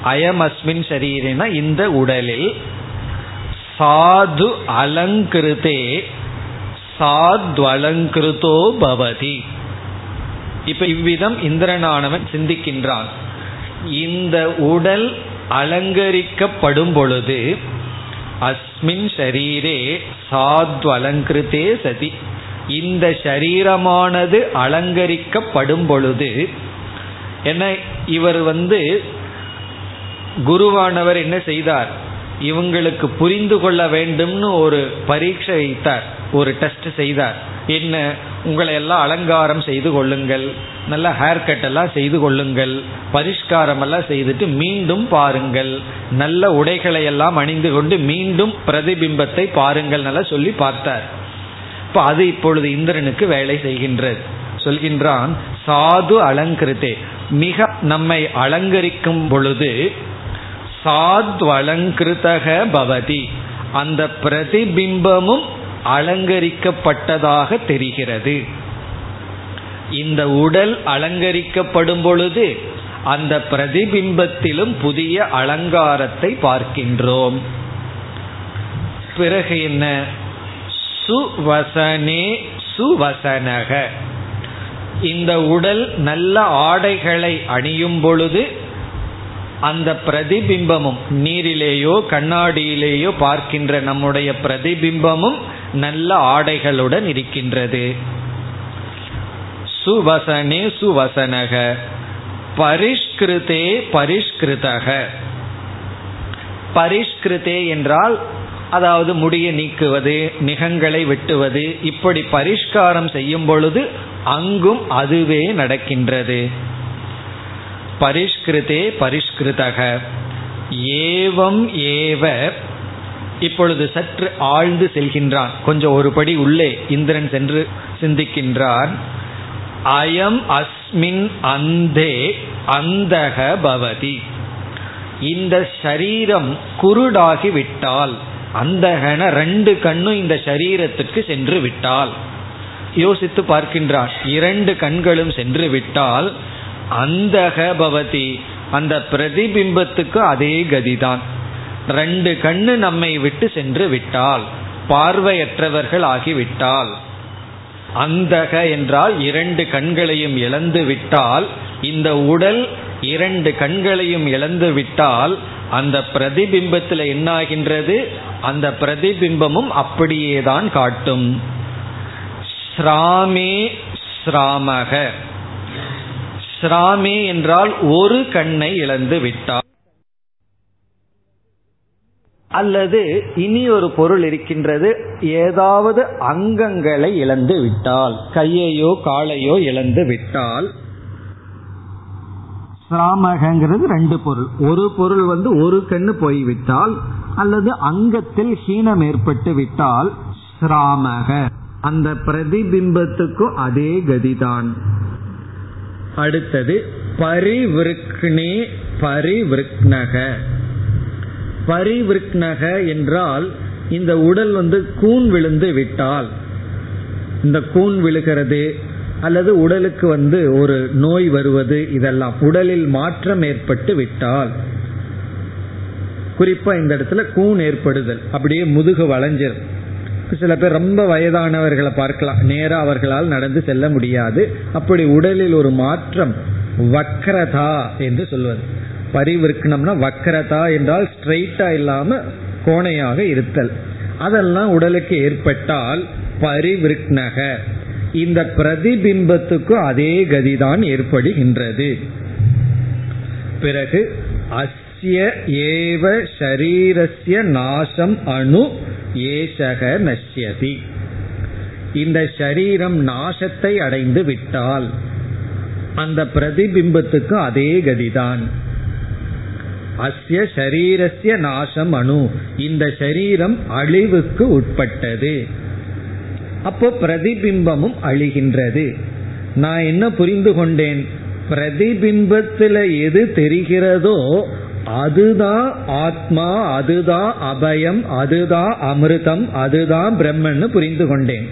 அயம் அஸ்மின் ஷரீரேன இந்த உடலில். சாது அலங்கிருதே. சாத்வலங்கிருதோ பவதி. இப்ப இவ்விதம் இந்திரனானவன் சிந்திக்கின்றான். இந்த உடல் அலங்கரிக்கப்படும் பொழுது அஸ்மின் ஷரீரே சாத்வலங்கிருதே சதி. இந்த ஷரீரமானது அலங்கரிக்கப்படும் பொழுது என்ன இவர் வந்து குருவானவர் என்ன செய்தார்? இவங்களுக்கு புரிந்து கொள்ள வேண்டும்னு ஒரு பரீட்சை வைத்தார். ஒரு டெஸ்ட் செய்தார். என்ன? உங்களை எல்லாம் அலங்காரம் செய்து கொள்ளுங்கள். நல்ல ஹேர் கட் எல்லாம் செய்து கொள்ளுங்கள். பரிஷ்காரம் எல்லாம் செய்துட்டு மீண்டும் பாருங்கள். நல்ல உடைகளை எல்லாம் அணிந்து கொண்டு மீண்டும் பிரதிபிம்பத்தை பாருங்கள் நல்லா சொல்லி பார்த்தார். இப்போ அது இப்பொழுது இந்திரனுக்கு வேலை செய்கின்றது. சொல்கின்றான் சாது அலங்கிருத்தே. மிக நம்மை அலங்கரிக்கும் பொழுது சாத்வலங்கிருத்தக பவதி. அந்த பிரதிபிம்பமும் அலங்கரிக்கப்பட்டதாக தெரிகிறது. இந்த உடல் அலங்கரிக்கப்படும் பொழுது அந்த பிரதிபிம்பத்திலும் புதிய அலங்காரத்தை பார்க்கின்றோம். பிறகு என்ன? சுவசனே சுவசனக. இந்த உடல் நல்ல ஆடைகளை அணியும் பொழுது அந்த பிரதிபிம்பமும் நீரிலேயோ கண்ணாடியிலேயோ பார்க்கின்ற நம்முடைய பிரதிபிம்பமும் நல்ல ஆடைகளுடன் இருக்கின்றது. சுவசனே சுவசனக. பரிஷ்கிருதே பரிஷ்கிருதக பரிஷ்கிருதே என்றால் அதாவது முடிய நீக்குவது நிகங்களை வெட்டுவது இப்படி பரிஷ்காரம் செய்யும் பொழுது அங்கும் அதுவே நடக்கின்றது. பரிஷ்கிருதே பரிஷ்கிருதக ஏவம் ஏவ இப்பொழுது சற்று ஆழ்ந்து செல்கின்றான். கொஞ்சம் ஒருபடி உள்ளே இந்திரன் சென்று சிந்திக்கின்றான். அயம் அஸ்மின் அந்தே அந்தக பவதி. இந்த சரீரம் குருடாகி விட்டால் அந்தகன ரெண்டு கண்ணும் இந்த சரீரத்துக்கு சென்று விட்டால். யோசித்து பார்க்கின்றான். இரண்டு கண்களும் சென்று விட்டால் அந்தக பவதி அந்த பிரதிபிம்பத்துக்கு அதே கதிதான். ரெண்டு கண்ணு நம்மை விட்டு சென்று விட்டால் பார்வையற்றவர்கள் ஆகிவிட்டால். அந்தக என்றால் இரண்டு கண்களையும் இழந்து விட்டால் இந்த உடல் இரண்டு கண்களையும் இழந்து விட்டால் அந்த பிரதிபிம்பத்தில் என்னாகின்றது? அந்த பிரதிபிம்பமும் அப்படியேதான் காட்டும். ஸ்ராமே ஸ்ராமக. ஸ்ராமே என்றால் ஒரு கண்ணை இழந்து விட்டால். அல்லது இனி ஒரு பொருள் இருக்கின்றது ஏதாவது அங்கங்களை இழந்து விட்டால் கையையோ காலையோ இழந்து விட்டால் சிராமகங்கிறது ரெண்டு பொருள். ஒரு பொருள் வந்து ஒரு கண்ணு போய்விட்டால் அல்லது அங்கத்தில் ஹீனம் ஏற்பட்டு விட்டால் சிராமக. அந்த பிரதிபிம்பத்துக்கும் அதே கதிதான். அடுத்தது பரிவிருக்னே பரிவிருக்னக. பரிவிருக்னக என்றால் இந்த உடல் வந்து கூன் விழுந்து விட்டால். இந்த கூன் விழுகிறது அல்லது உடலுக்கு வந்து ஒரு நோய் வருவது இதெல்லாம். உடலில் மாற்றம் ஏற்பட்டு விட்டால். குறிப்பா இந்த இடத்துல கூன் ஏற்படுதல். அப்படியே முதுகு வளைஞ்சிரும். சில பேர் ரொம்ப வயதானவர்களை பார்க்கலாம். நேரா அவர்களால் நடந்து செல்ல முடியாது. அப்படி உடலில் ஒரு மாற்றம் வக்ரதா என்று சொல்வது. பரிவிருக்கணம்னா வக்கரதா என்றால் ஸ்ட்ரெயிட்டா இல்லாம கோணையாக இருத்தல். அதெல்லாம் உடலுக்கு ஏற்பட்டால் பரிவிருக்னக இந்த பிரதிபிம்பத்துக்கும் அதே கதிதான் ஏற்படுகின்றது. பிறகு அஸ்ய ஏவ ஷரீரஸ்ய நாசம் அணு ஏசக நஷ்யதி. இந்த ஷரீரம் நாசத்தை அடைந்து விட்டால் அந்த பிரதிபிம்பத்துக்கு அதே கதிதான். அஸ்ய ஷரீரஸ்ய நாசம் அணு இந்த ஷரீரம் அழிவுக்கு உட்பட்டது. அப்போ பிரதிபிம்பமும் அழிகின்றது. நான் என்ன புரிந்து கொண்டேன்? பிரதிபிம்பத்தில் எது தெரிகிறதோ அதுதான் ஆத்மா அதுதான் அபயம் அதுதான் அமிர்தம் அதுதான் பிரம்மன்னு புரிந்து கொண்டேன்.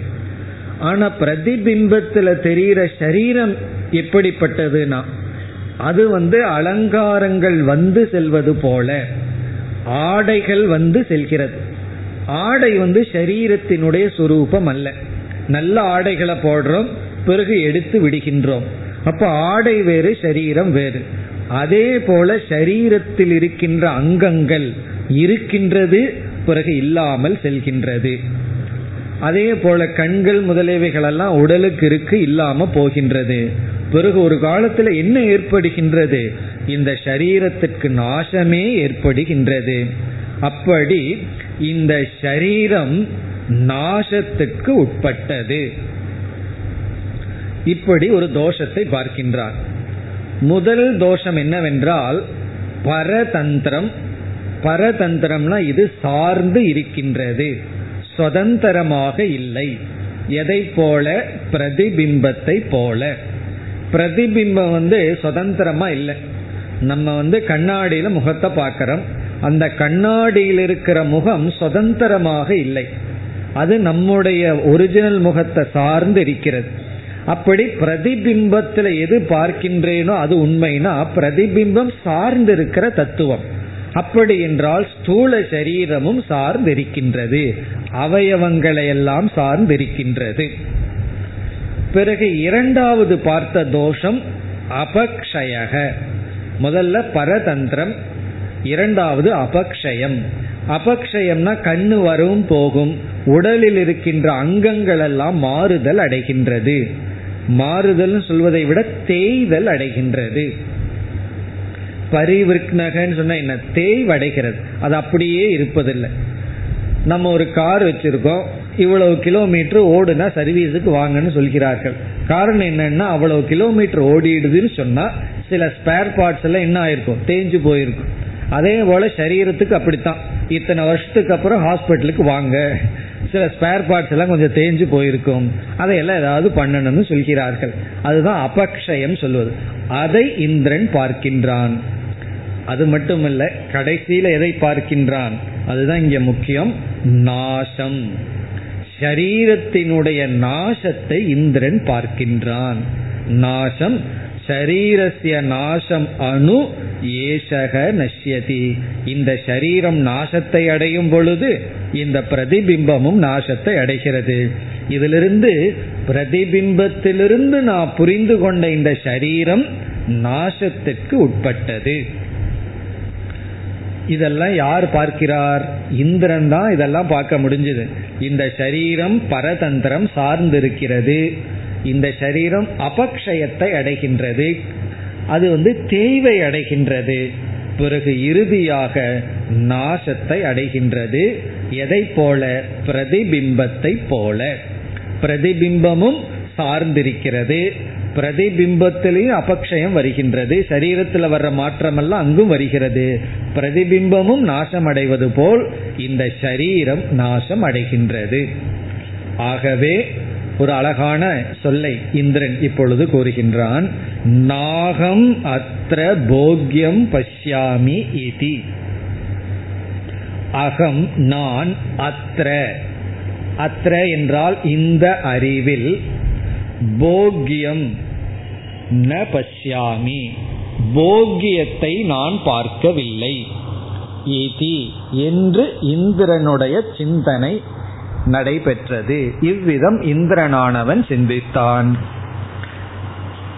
ஆனா பிரதிபிம்பத்துல தெரிகிற சரீரம் எப்படிப்பட்டதுன்னா அது வந்து அலங்காரங்கள் வந்து செல்வது போல ஆடைகள் வந்து செல்கிறது. ஆடை வந்து சரீரத்தினுடைய சுரூபம் அல்ல. நல்ல ஆடைகளை போடுறோம் பிறகு எடுத்து விடுகின்றோம். அப்ப ஆடை வேறு சரீரம் வேறு. அதே போல சரீரத்தில் இருக்கின்ற அங்கங்கள் இருக்கின்றது பிறகு இல்லாமல் செல்கின்றது. அதே போல கண்கள் முதலியவைகள் எல்லாம் உடலுக்கு இருக்கு இல்லாம போகின்றது. பிறகு ஒரு காலத்துல என்ன ஏற்படுகின்றது? இந்த சரீரத்திற்கு நாசமே ஏற்படுகின்றது. அப்படி இந்த சரீரம் நாசத்துக்கு உட்பட்டது. இப்படி ஒரு தோஷத்தை பார்க்கின்றார். முதல் தோஷம் என்னவென்றால் பரதந்திரம். பரதந்திரம்னா இது சார்ந்து இருக்கின்றது. சுதந்திரமாக இல்லை. எதை போல? பிரதிபிம்பத்தை போல. பிரதிபிம்பம் வந்து சுதந்திரமா இல்லை. நம்ம வந்து கண்ணாடியில முகத்தை பார்க்கிறோம். அந்த கண்ணாடியில் இருக்கிற முகம் சுதந்திரமாக இல்லை. அது நம்முடைய ஒரிஜினல் முகத்தை சார்ந்து இருக்கிறது. அப்படி பிரதிபிம்பத்தில் எது பார்க்கின்றேனோ அது உண்மைனா பிரதிபிம்பம் சார்ந்து இருக்கிற தத்துவம். அப்படி என்றால் ஸ்தூல சரீரமும் சார்ந்திருக்கின்றது. அவயவங்களை எல்லாம் சார்ந்திருக்கின்றது. பிறகு இரண்டாவது பார்த்த தோஷம் அபக்ஷயக. முதல்ல பரதந்திரம் இரண்டாவது அபக்ஷயம். அபக்ஷயம்னா கண்ணு வரவும் போகும் உடலில் இருக்கின்ற அங்கங்கள் எல்லாம் மாறுதல் அடைகின்றது. மாறுதல் சொல்வதை விட தேய்தல் அடைகின்றது. பரிவிருக்னகன்னு சொன்னா என்ன? தேய்வடைகிறது. அது அப்படியே இருப்பதில்லை. நம்ம ஒரு கார் வச்சிருக்கோம் இவ்வளவு கிலோமீட்டர் ஓடுனா சர்வீஸுக்கு வாங்கன்னு சொல்கிறார்கள். காரணம் என்னன்னா அவ்வளவு கிலோமீட்டர் ஓடிடுதுன்னு சொன்னா சில ஸ்பேர் பார்ட்ஸ் எல்லாம் என்ன ஆயிருக்கும்? தேஞ்சு போயிருக்கும். அதே போல சரீரத்துக்கு அப்படித்தான். இத்தனை வருஷத்துக்கு அப்புறம் ஹாஸ்பிட்டலுக்கு வாங்க. சில ஸ்பேர் பார்ட்ஸ் எல்லாம் கொஞ்சம் தேஞ்சு போயிருக்கும். அதையெல்லாம் ஏதாவது பண்ணணும்னு சொல்கிறார்கள். அதுதான் அபக்ஷயம் சொல்வது. அதை இந்திரன் பார்க்கின்றான். அது மட்டுமல்ல கடைசியில எதை பார்க்கின்றான்? அதுதான் இங்க முக்கியம். நாசம். ஷரீரத்தினுடைய நாசத்தை இந்திரன் பார்க்கின்றான். நாசம் ஷரீரஸ்ய நாசம் அணு ஏசக நஷ்யதி. இந்த சரீரம் நாசத்தை அடையும் பொழுது இந்த பிரதிபிம்பமும் நாசத்தை அடைகிறது. இதிலிருந்து பிரதிபிம்பத்திலிருந்து நான் புரிந்து கொண்ட இந்த சரீரம் நாசத்துக்கு உட்பட்டது. இதெல்லாம் யார் பார்க்கிறார்? இந்திரன் தான் இதெல்லாம் பார்க்க முடிஞ்சது. இந்த சரீரம் பரதந்திரம் சார்ந்திருக்கிறது. இந்த சரீரம் அபக்ஷயத்தை அடைகின்றது. அது வந்து தேய்வை அடைகின்றது. பிறகு இறுதியாக நாசத்தை அடைகின்றது. எதை போல? பிரதிபிம்பத்தை போல. பிரதிபிம்பமும் சார்ந்திருக்கிறது. பிரதிபிம்பத்திலையும் அபக்ஷயம் வருகின்றது. சரீரத்தில் வர்ற மாற்றமெல்லாம் அங்கும் வருகிறது. பிரதிபிம்பமும் நாசம் அடைவது போல் இந்த சரீரம் நாசம் அடைகின்றது ஆகவே ஒரு அழகான சொல்லை இந்திரன் இப்பொழுது கூறுகின்றான். நாகம் அத்திர போக்யம் பஷ்யாமி இதி. அகம் நான் அத்திர அத்திர என்றால் இந்த அறிவில் போக்யம் ந பஷ்யாமி போக்கியத்தை நான் பார்க்கவில்லை. இதி என்று இந்திரனுடைய சிந்தனை நடைபெற்றது. இவ்விதம் இந்திரனானவன் சிந்தித்தான்.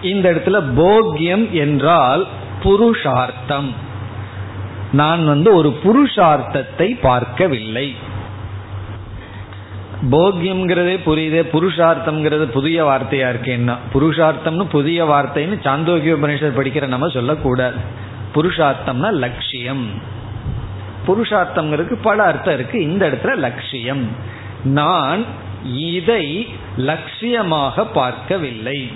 இந்த இடத்துல போக்கியம் என்றால் புருஷார்த்தம். நான் வந்து ஒரு புருஷார்த்தத்தை பார்க்கவில்லை. போக்கியம்ங்கிறதே புரியுதே புருஷார்த்தம்ங்கிறது புதிய வார்த்தையா இருக்கேன்னா புருஷார்த்தம்னு புதிய வார்த்தைன்னு சாந்தோக்கிய உபநிஷத் படிக்கிற நம்ம சொல்லக்கூடாது. புருஷார்த்தம்னா லட்சியம். புருஷார்த்தம்ங்கிறதுக்கு பல அர்த்தம் இருக்கு. இந்த இடத்துல லட்சியம். நான் இதை லட்சியமாக பார்க்கவில்லை.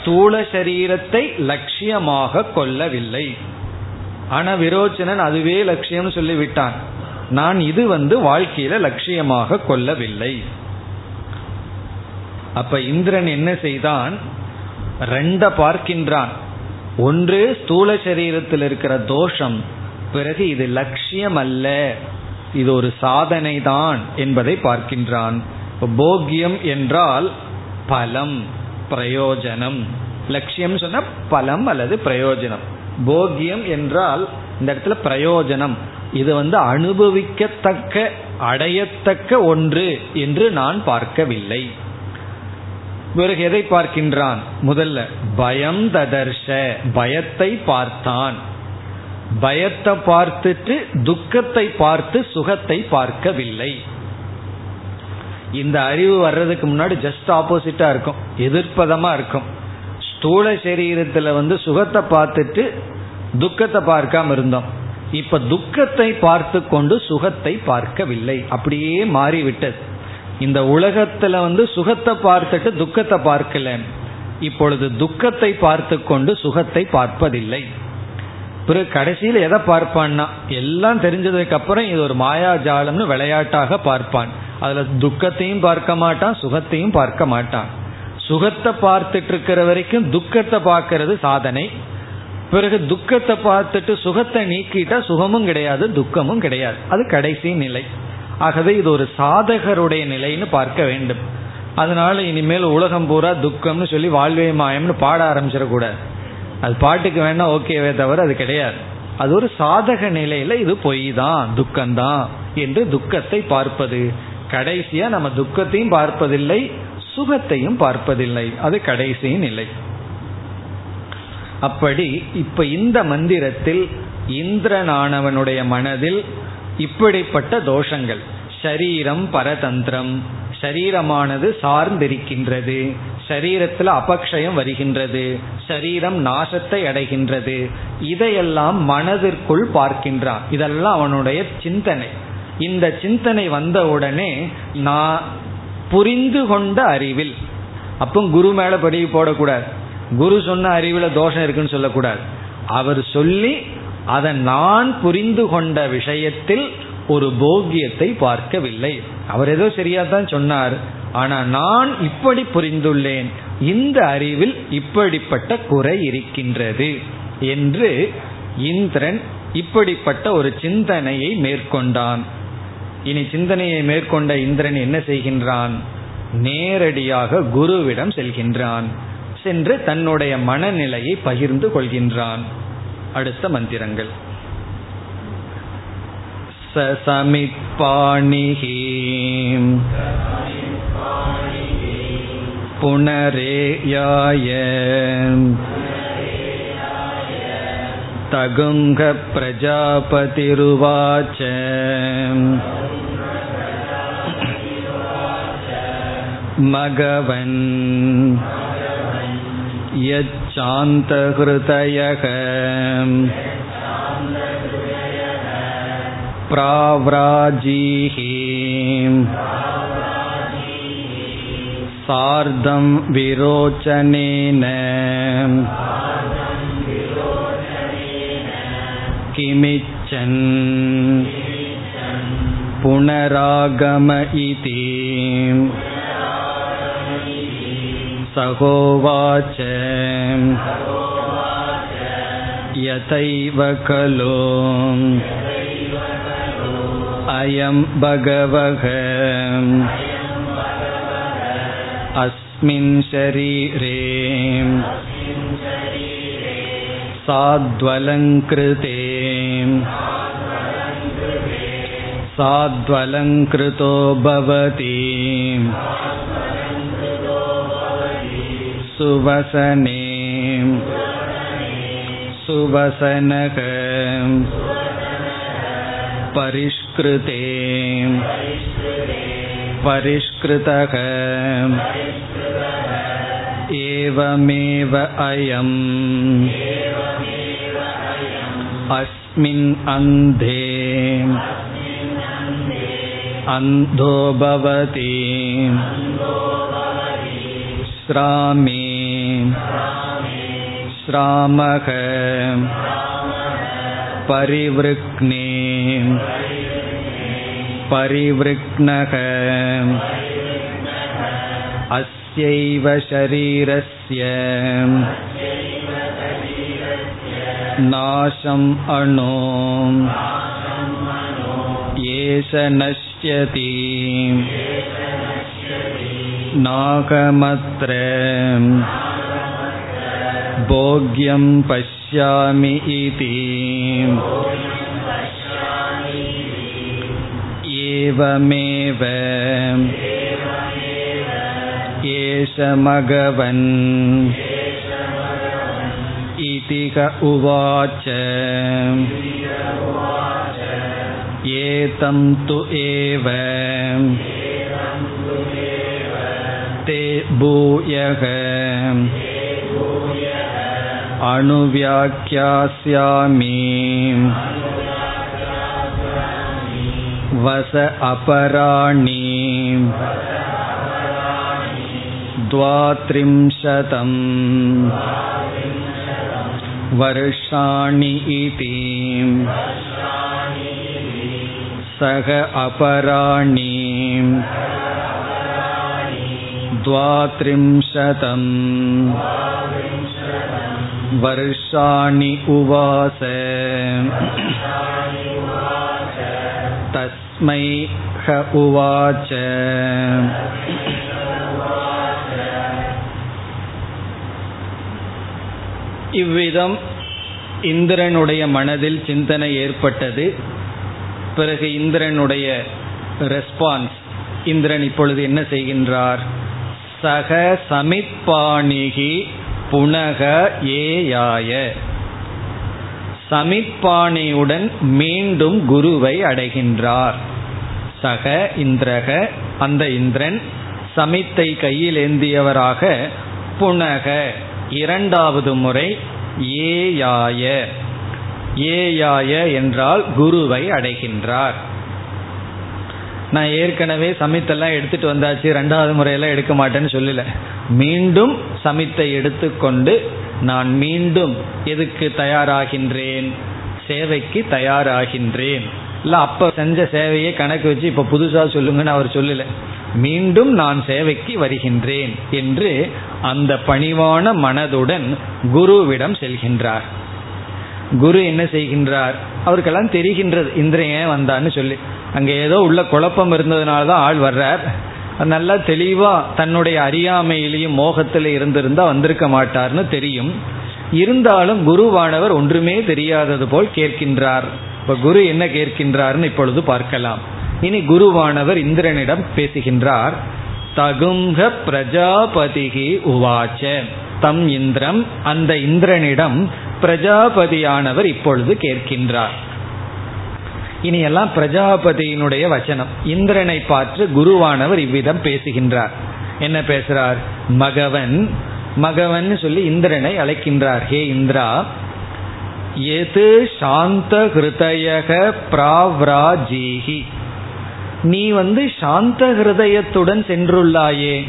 ஸ்தூல சரீரத்தை லட்சியமாக கொள்ளவில்லை. ஆனா விரோச்சனன் அதுவே லட்சியம்னு சொல்லிவிட்டான். நான் இது வந்து வாழ்க்கையில லட்சியமாக கொள்ளவில்லை. அப்ப இந்திரன் என்ன செய்தான்? ரெண்ட பார்க்கின்றான். ஒன்று ஸ்தூல சரீரத்தில் இருக்கிற தோஷம். பிறகு இது லட்சியம் அல்ல இது ஒரு சாதனை தான் என்பதை பார்க்கின்றான். போக்கியம் என்றால் பலம் பிரயோஜனம். லட்சியம் சொன்ன பலம் அல்லது பிரயோஜனம். போக்கியம் என்றால் இந்த இடத்துல பிரயோஜனம். இது வந்து அனுபவிக்கத்தக்க அடையத்தக்க ஒன்று என்று நான் பார்க்கவில்லை. பிறகு எதை பார்க்கின்றான்? முதல்ல பயம் ததர்ஷ பயத்தை பார்த்தான். பயத்தை பார்த்துட்டு துக்கத்தை பார்த்து சுகத்தை பார்க்கவில்லை. இந்த அறிவு வர்றதுக்கு முன்னாடி ஜஸ்ட் ஆப்போசிட்டா இருக்கும் எதிர்ப்பதமா இருக்கும். ஸ்தூல சரீரத்துல வந்து சுகத்தை பார்த்துட்டு துக்கத்தை பார்க்காம இருந்தோம். இப்ப துக்கத்தை பார்த்து கொண்டு சுகத்தை பார்க்கவில்லை. அப்படியே மாறிவிட்டது. இந்த உலகத்துல வந்து சுகத்தை பார்த்துட்டு துக்கத்தை பார்க்கல. இப்பொழுது துக்கத்தை பார்த்து கொண்டு சுகத்தை பார்ப்பதில்லை. பிறகு கடைசியில் எதை பார்ப்பான்னா எல்லாம் தெரிஞ்சதுக்கு அப்புறம் இது ஒரு மாயாஜாலம்னு விளையாட்டாக பார்ப்பான். அதுல துக்கத்தையும் பார்க்க மாட்டான் சுகத்தையும் பார்க்க மாட்டான். சுகத்தை பார்த்துட்டு இருக்கிற வரைக்கும் துக்கத்தை பார்க்கறது சாதனை. பிறகு துக்கத்தை பார்த்துட்டு சுகத்தை நீக்கிட்டா சுகமும் கிடையாது துக்கமும் கிடையாது. அது கடைசி நிலை. ஆகவே இது ஒரு சாதகருடைய நிலைன்னு பார்க்க வேண்டும். அதனால இனிமேல் உலகம் பூரா துக்கம்னு சொல்லி வாழ்வே மாயம்னு பாட ஆரம்பிச்சிடக்கூடாது. அது பாட்டுக்கு வேணா ஓகேவே தவிர அது கிடையாது. அது ஒரு சாதக நிலையில இது பொய் தான் துக்கம்தான் என்று துக்கத்தை பார்ப்பது. கடைசியா நம்ம துக்கத்தையும் பார்ப்பதில்லை சுகத்தையும் பார்ப்பதில்லை. அது கடைசி நிலை. அப்படி இப்ப இந்த மந்திரத்தில் இந்திரனானவனுடைய மனதில் இப்படிப்பட்ட தோஷங்கள். ஷரீரம் பரதந்திரம். ஷரீரமானது சார்ந்திருக்கின்றது. சரீரத்தில் அபக்ஷயம் வருகின்றது. சரீரம் நாசத்தை அடைகின்றது. இதையெல்லாம் மனதிற்குள் பார்க்கின்றான். இதெல்லாம் அவனுடைய சிந்தனை. இந்த சிந்தனை வந்தவுடனே நான் புரிந்து கொண்ட அறிவில் அப்போ குரு மேல படி போடக்கூடாது. குரு சொன்ன அறிவில் தோஷம் இருக்குன்னு சொல்லக்கூடாது. அவர் சொல்லி அதை நான் புரிந்து கொண்ட விஷயத்தில் ஒரு போகியத்தை பார்க்கவில்லை. அவர் ஏதோ சரியா தான் சொன்னார். ஆனா நான் இப்படி புரிந்துள்ளேன். இந்த அறிவில் இப்படிப்பட்ட குறை இருக்கின்றது என்று இந்திரன் இப்படிப்பட்ட ஒரு சிந்தனையை மேற்கொண்டான். இனி சிந்தனையை மேற்கொண்ட இந்திரன் என்ன செய்கின்றான்? நேரடியாக குருவிடம் செல்கின்றான். என்று தன்னுடைய மனநிலையை பகிர்ந்து கொள்கின்றான். அடுத்த மந்திரங்கள். சசமிப்பாணிः புனரேயாய. தகுங்க பிரஜாபதிருவாச்ச. மகவன். यच्चान्तहृतयः प्राव्राजीः सार्धं विरोचनेन किमिच्छन् पुनरागम इति सहोवाच यथैव खलु अयं भगवः अस्मिन् शरीरे साद्वलङ्कृते साद्वलङ्कृतो भवति सुवसने सुवसनक परिष्कृते परिष्कृतः एवमेव अयम् अस्मिन् अन्धे अन्धो भवति श्रामे श्रामः परिवृक्ने परिवृक्नः अस्यैव शरीरस्य नाशम् अणो येष नश्यति नाकमत्र भोग्यं पश्यामि इति एवमेव एष मघवन् इति क उवाच एतं तु एव ते भूयः अणुव्याख्यास्यामि वस अपराणि द्वात्रिंशतं वर्षाणि इति सह अपराणि द्वात्रिंशतं वर्षाणि उवास तस्मै ह उवाच இவ்விதம் இந்திரனுடைய மனதில் சிந்தனை ஏற்பட்டது பிறகு இந்திரனுடைய ரெஸ்பான்ஸ் இந்திரன் இப்பொழுது என்ன செய்கின்றார் சக சமிப்பாணிகி புனக ஏயாய. சமிப்பாணியுடன் மீண்டும் குருவை அடைகின்றார். சக இந்திரக அந்த இந்திரன் சமித்தை கையில் ஏந்தியவராக புனக இரண்டாவது முறை ஏயாய. ஏயாய என்றால் குருவை அடைகின்றார். நான் ஏற்கனவே சமித்தெல்லாம் எடுத்துட்டு வந்தாச்சு ரெண்டாவது முறையெல்லாம் எடுக்க மாட்டேன்னு சொல்லல. மீண்டும் சமித்தை எடுத்துக்கொண்டு நான் மீண்டும் எதுக்கு தயாராகின்றேன்? சேவைக்கு தயாராகின்றேன். இல்லை அப்போ செஞ்ச சேவையை கணக்கு வச்சு இப்போ புதுசாக சொல்லுங்கன்னு அவர் சொல்லல. மீண்டும் நான் சேவைக்கு வருகின்றேன் என்று அந்த பணிவான மனதுடன் குருவிடம் செல்கின்றார். குரு என்ன செய்கின்றார்? அவருக்கெல்லாம் தெரிகின்றது இந்திரன் ஏன் வந்தான்னு சொல்லி. அங்கே ஏதோ உள்ள குழப்பம் இருந்ததுனால தான் ஆள் வர்றார். நல்லா தெளிவாக தன்னுடைய அறியாமையிலையும் மோகத்தில் இருந்திருந்தா வந்திருக்க மாட்டார்னு தெரியும். இருந்தாலும் குருவானவர் ஒன்றுமே தெரியாதது போல் கேட்கின்றார். இப்போ குரு என்ன கேட்கின்றார்னு இப்பொழுது பார்க்கலாம். இனி குருவானவர் இந்திரனிடம் பேசுகின்றார். தகுங்க பிரஜாபதிகி உவாச்ச. தம் இந்திரம் அந்த இந்திரனிடம் பிரஜாபதியானவர் இப்பொழுது கேட்கின்றார். இனி எல்லாம் பிரஜாபதியினுடைய வச்சனம். இந்திரனை பார்த்து குருவானவர் இவ்விதம் பேசுகின்றார். என்ன பேசுறார்? மகவன். மகவன் சொல்லி இந்திரனை அழைக்கின்றார். ஹே இந்திரா எது சாந்த ஹிருதயக பிராவ்ராஜீஹி? நீ வந்து சாந்த ஹிருதயத்துடன் சென்றுள்ளாயே.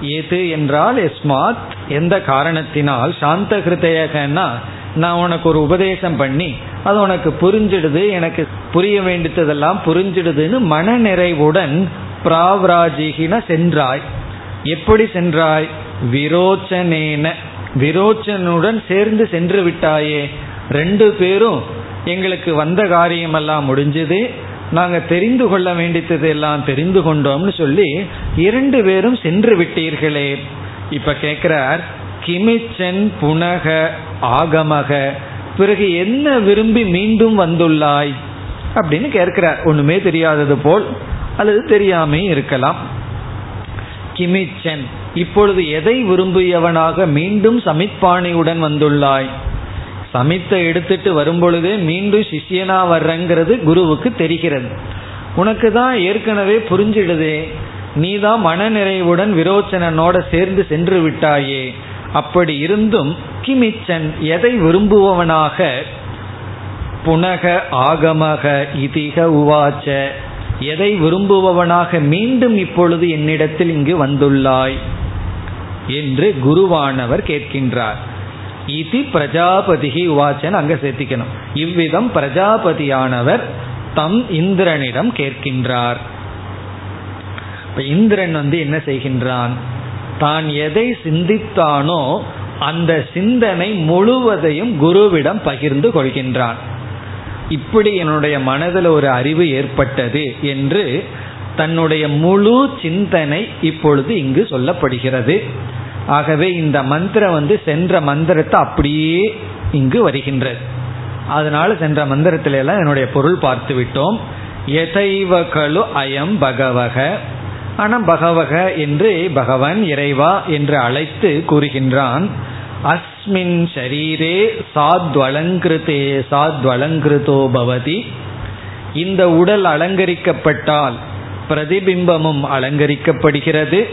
எது என்றால் எஸ்மாத். எந்த காரணத்தினால் சாந்த ஹிருதயகன்னா நான் உனக்கு ஒரு உபதேசம் பண்ணி அது உனக்கு புரிஞ்சிடுது எனக்கு புரிய வேண்டியதெல்லாம் புரிஞ்சிடுதுன்னு மன நிறைவுடன் பிராவ்ராஜிகின சென்றாய். எப்படி சென்றாய்? விரோச்சனேன. விரோச்சனுடன் சேர்ந்து சென்று விட்டாயே. ரெண்டு பேரும் எங்களுக்கு வந்த காரியமெல்லாம் முடிஞ்சது. நாங்கள் தெரிந்து கொள்ள வேண்டியது எல்லாம் தெரிந்து கொண்டோம்னு சொல்லி இரண்டு பேரும் சென்று விட்டீர்களே. இப்ப கேட்கிறார் கிமிச்சன் புனக ஆகமக. பிறகு என்ன விரும்பி மீண்டும் வந்துள்ளாய்? அப்படின்னு கேட்கிறார். ஒண்ணுமே தெரியாதது போல் அல்லது தெரியாமே இருக்கலாம். கிமிச்சன் இப்பொழுது எதை விரும்பியவனாக மீண்டும் சமிப்பாணியுடன் வந்துள்ளாய்? சமித்தை எடுத்துட்டு வரும்பொழுதே மீண்டும் சிஷியனா வர்றங்கிறது குருவுக்கு தெரிகிறது. உனக்கு தான் ஏற்கனவே புரிஞ்சிடுதே. நீ தான் மனநிறைவுடன் விரோச்சனனோட சேர்ந்து சென்று விட்டாயே. அப்படி இருந்தும் கிமிச்சன் எதை விரும்புபவனாக? புனக ஆகமக இதிக உவாச்ச. எதை விரும்புபவனாக மீண்டும் இப்பொழுது என்னிடத்தில் இங்கு வந்துள்ளாய்? என்று குருவானவர் கேட்கின்றார். இது பிரஜாபதிகி உவாச்சன் அங்க சேர்த்திக்கணும். இவ்விதம் பிரஜாபதியானவர் தம் இந்திரனிடம் கேட்கின்றார். இந்திரன் வந்து என்ன செய்கின்றான்? தான் எதை சிந்தித்தானோ அந்த சிந்தனை முழுவதையும் குருவிடம் பகிர்ந்து கொள்கின்றான். இப்படி என்னுடைய மனதில் ஒரு அறிவு ஏற்பட்டது என்று தன்னுடைய முழு சிந்தனை இப்பொழுது இங்கு சொல்லப்படுகிறது. ஆகவே இந்த மந்திரம் வந்து சென்ற மந்திரத்தை அப்படியே இங்கு வருகின்றது. அதனால சென்ற மந்திரத்தில எல்லாம் என்னுடைய பொருள் பார்த்து விட்டோம் எதைவ கலு அயம் பகவக. ஆனால் பகவக என்று பகவான் இறைவா என்று அழைத்து கூறுகின்றான். அஸ்மின் ஷரீரே சாத்வலங்கிருத்தே சாத்வலங்கிருதோ பவதி. இந்த உடல் அலங்கரிக்கப்பட்டால் பிரதிபிம்பமும் அலங்கரிக்கப்படுகிறது.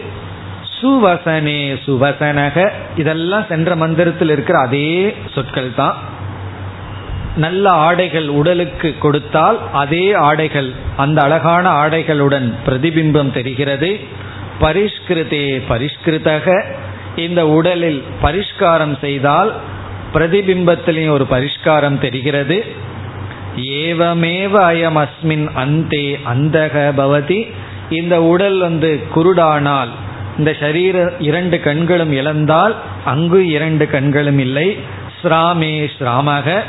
சுவசனே சுவசனக. இதெல்லாம் சென்ற மந்திரத்தில் இருக்கிற அதே சொற்கள் தான் நல்ல ஆடைகள் உடலுக்கு கொடுத்தால் அதே ஆடைகள் அந்த அழகான ஆடைகளுடன் பிரதிபிம்பம் தெரிகிறது. பரிஷ்கிருதே பரிஷ்கிருதக. இந்த உடலில் பரிஷ்காரம் செய்தால் பிரதிபிம்பத்திலையும் ஒரு பரிஷ்காரம் தெரிகிறது. ஏவமேவ அயம் அஸ்மின் அந்தே அந்தக பவதி. இந்த உடல் வந்து குருடானால் இந்த சரீர இரண்டு கண்களும் இழந்தால் அங்கு இரண்டு கண்களும் இல்லை. ஸ்ராமே ஸ்ராமக.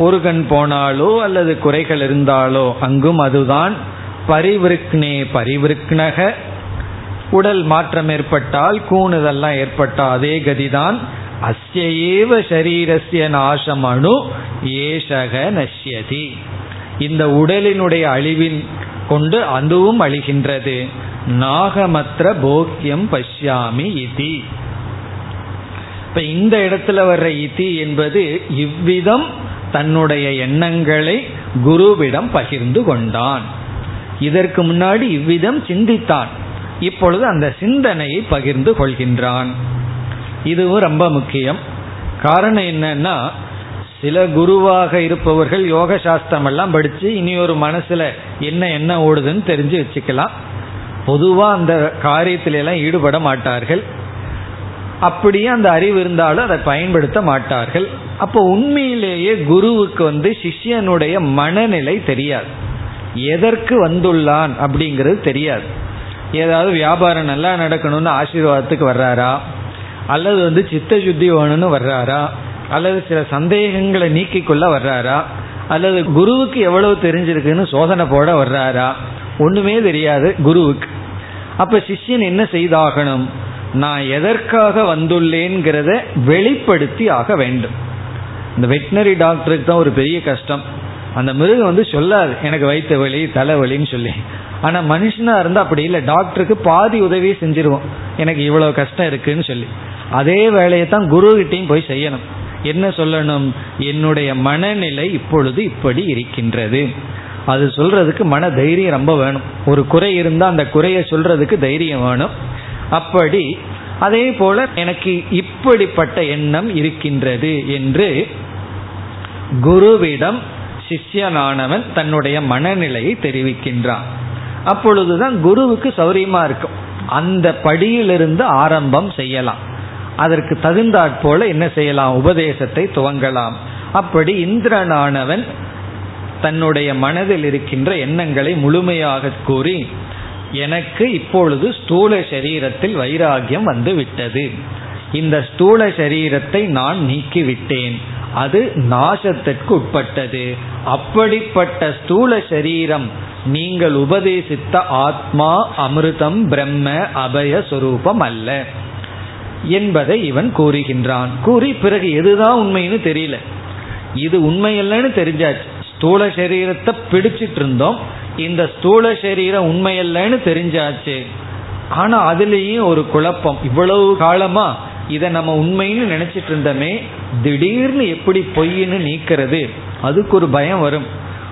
ஒரு கண் போனாலோ அல்லது குறைகள் இருந்தாலோ அங்கும் அதுதான் பரிவிருக்னே பரிவிருக்னக. உடல் மாற்றம் ஏற்பட்டால் கூணுதெல்லாம் ஏற்பட்டால் அதே கதிதான். அஸ்யேவ சரீரஸ்ய நாசம் அணு ஏஷக நஷ்யதி. இந்த உடலினுடைய அழிவின் கொண்டு அதுவும் அழிகின்றது. நாகமற்ற போக்கியம் பஷ்யாமி இதி. இப்ப இந்த இடத்துல வர்ற இதி என்பது இவ்விதம் தன்னுடைய எண்ணங்களை குருவிடம் பகிர்ந்து கொண்டான். இதற்கு முன்னாடி இவ்விதம் சிந்தித்தான். இப்பொழுது அந்த சிந்தனையை பகிர்ந்து கொள்கின்றான். இதுவும் ரொம்ப முக்கியம். காரணம் என்னன்னா சில குருவாக இருப்பவர்கள் யோக சாஸ்திரம் எல்லாம் படித்து இனி ஒரு மனசுல என்ன என்ன ஓடுதுன்னு தெரிஞ்சு வச்சுக்கலாம். பொதுவாக அந்த காரியத்தில எல்லாம் ஈடுபட மாட்டார்கள். அப்படியே அந்த அறிவு இருந்தாலும் அதை பயன்படுத்த மாட்டார்கள். அப்போ உண்மையிலேயே குருவுக்கு வந்து சிஷ்யனுடைய மனநிலை தெரியாது. எதற்கு வந்துள்ளான் அப்படிங்கிறது தெரியாது. ஏதாவது வியாபாரம் நல்லா நடக்கணும்னு ஆசீர்வாதத்துக்கு வர்றாரா? அல்லது வந்து சித்த சுத்தி வேணும்னு வர்றாரா? அல்லது சில சந்தேகங்களை நீக்கி கொள்ள வர்றாரா? அல்லது குருவுக்கு எவ்வளவு தெரிஞ்சிருக்குன்னு சோதனை போட வர்றாரா? ஒண்ணுமே தெரியாது குருவுக்கு. அப்ப சிஷ்யன் என்ன செய்தாகணும்? நான் எதற்காக வந்துள்ளேங்கிறத வெளிப்படுத்தி ஆக வேண்டும். இந்த வெட்டினரி டாக்டருக்கு தான் ஒரு பெரிய கஷ்டம். அந்த மிருகம் வந்து சொல்லாது எனக்கு வைத்த வலி தலைவலின்னு சொல்லி. ஆனால் மனுஷனாக இருந்தால் அப்படி இல்லை. டாக்டருக்கு பாதி உதவி செஞ்சிருவோம். எனக்கு இவ்வளோ கஷ்டம் இருக்குன்னு சொல்லி. அதே வேலையை தான் குருகிட்டையும் போய் செய்யணும். என்ன சொல்லணும்? என்னுடைய மனநிலை இப்பொழுது இப்படி இருக்கின்றது. அது சொல்றதுக்கு மன தைரியம் ரொம்ப வேணும். ஒரு குறை இருந்தால் அந்த குறையை சொல்றதுக்கு தைரியம் வேணும். அப்படி அதே போல எனக்கு இப்படிப்பட்ட எண்ணம் இருக்கின்றது என்று குருவிடம் சிஷ்யனானவன் தன்னுடைய மனநிலையை தெரிவிக்கின்றான். அப்பொழுதுதான் குருவுக்கு சௌரியமா இருக்கும். அந்த படியிலிருந்து ஆரம்பம் செய்யலாம். அதற்கு தகுந்தாற்போல என்ன செய்யலாம்? உபதேசத்தை துவங்கலாம். அப்படி இந்திரனானவன் தன்னுடைய மனதில் இருக்கின்ற எண்ணங்களை முழுமையாக கூறி எனக்கு இப்பொழுது ஸ்தூல சரீரத்தில் வைராகியம் வந்து விட்டது இந்த ஸ்தூல சரீரத்தை நான் நீக்கிவிட்டேன். அது நாசத்திற்கு உட்பட்டது. அப்படிப்பட்ட ஸ்தூல சரீரம் நீங்கள் உபதேசித்த ஆத்மா அமிர்தம் பிரம்ம அபய சுரூபம் அல்ல என்பதை இவன் கூறுகின்றான். கூறி பிறகு எதுதான் உண்மைன்னு தெரியல. இது உண்மை இல்லைன்னு தெரிஞ்சாச்சு. ஸ்தூல சரீரத்தை பிடிச்சிட்டு இருந்தோம் இந்த ஸ்தூல சரீரம் உண்மையல்லன்னு தெரிஞ்சாச்சு. ஆனா அதுலேயும் ஒரு குழப்பம். இவ்வளவு காலமா இதை நம்ம உண்மைன்னு நினைச்சிட்டு இருந்தோமே திடீர்னு எப்படி பொய்ன்னு நீக்கிறது அதுக்கு ஒரு பயம் வரும்.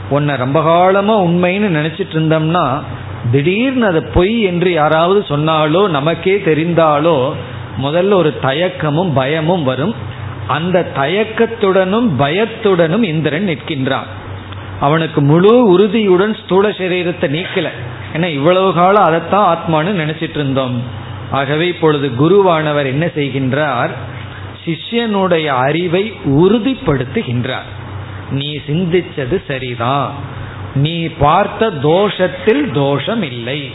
உன்னை ரொம்ப காலமா உண்மைன்னு நினைச்சிட்டு இருந்தோம்னா திடீர்னு அதை பொய் என்று யாராவது சொன்னாலோ நமக்கே தெரிந்தாலோ முதல்ல ஒரு தயக்கமும் பயமும் வரும். அந்த தயக்கத்துடனும் பயத்துடனும் இந்திரன் நிற்கின்றான். அவனுக்கு முழு உறுதியுடன் ஸ்தூல சரீரத்தை நீக்கல. ஏன்னா இவ்வளவு காலம் அதைத்தான் ஆத்மானு நினைச்சிட்டு இருந்தோம். ஆகவே இப்பொழுது குருவானவர் என்ன செய்கின்றார்? சிஷ்யனுடைய அறிவை உறுதிப்படுத்துகின்றார். நீ சிந்திச்சது சரிதான். நீ பார்த்த தோஷத்தில் தோஷம் இல்லை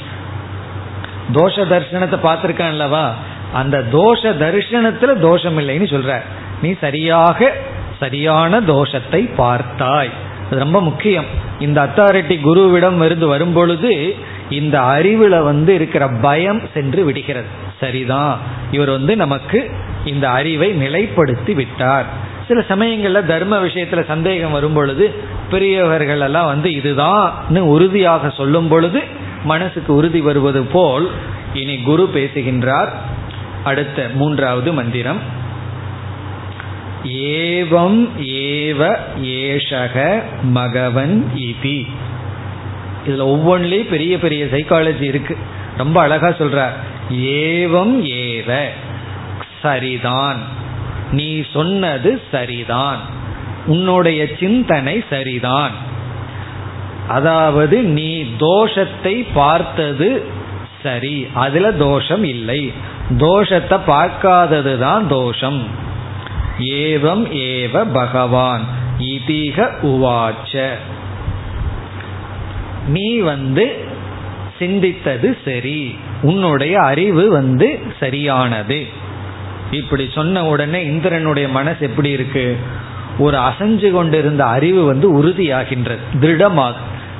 தோஷ தரிசனத்தை அல்லவா அந்த தோஷ தரிசனத்துல தோஷம் இல்லைன்னு சொல்ற. நீ சரியாக சரியான தோஷத்தை பார்த்தாய். அது ரொம்ப முக்கியம். இந்த அத்தாரிட்டி குருவிடம் இருந்து வரும்பொழுது இந்த அறிவுல வந்து இருக்கிற பயம் சென்று விடுகிறது. சரிதான். இவர் வந்து நமக்கு இந்த அறிவை நிலைப்படுத்தி விட்டார். சில சமயங்கள்ல தர்ம விஷயத்துல சந்தேகம் வரும் பொழுது பெரியவர்கள் எல்லாம் வந்து இதுதான் உறுதியாக சொல்லும் பொழுது மனசுக்கு உறுதி வருவது போல் இனி குரு பேசுகின்றார். அடுத்த மூன்றாவது மந்திரம். ஏவம் ஏவ ஏஷக மகவன் இதி. இதுல ஒவ்வொன்றிலையும் பெரிய பெரிய சைக்காலஜி இருக்கு. ரொம்ப அழகா சொல்றார் ஏவம் ஏவ. சரிதான். நீ சொன்னது சரிதான். உன்னுடைய சிந்தனை சரிதான். அதாவது நீ தோஷத்தை பார்த்தது சரி. அதுல தோஷம் இல்லை. தோஷத்தை பார்க்காதது தான் தோஷம். ஏவம் ஏவ பகவான். இதிக உவாச்ச. நீ வந்து சிந்தித்தது சரி. உன்னுடைய அறிவு வந்து சரியானது. இப்படி சொன்ன உடனே இந்திரனுடைய மனசு எப்படி இருக்கு? ஒரு அசைஞ்சு கொண்டிருந்த அறிவு வந்து உறுதியாகின்றது. திருடமாக.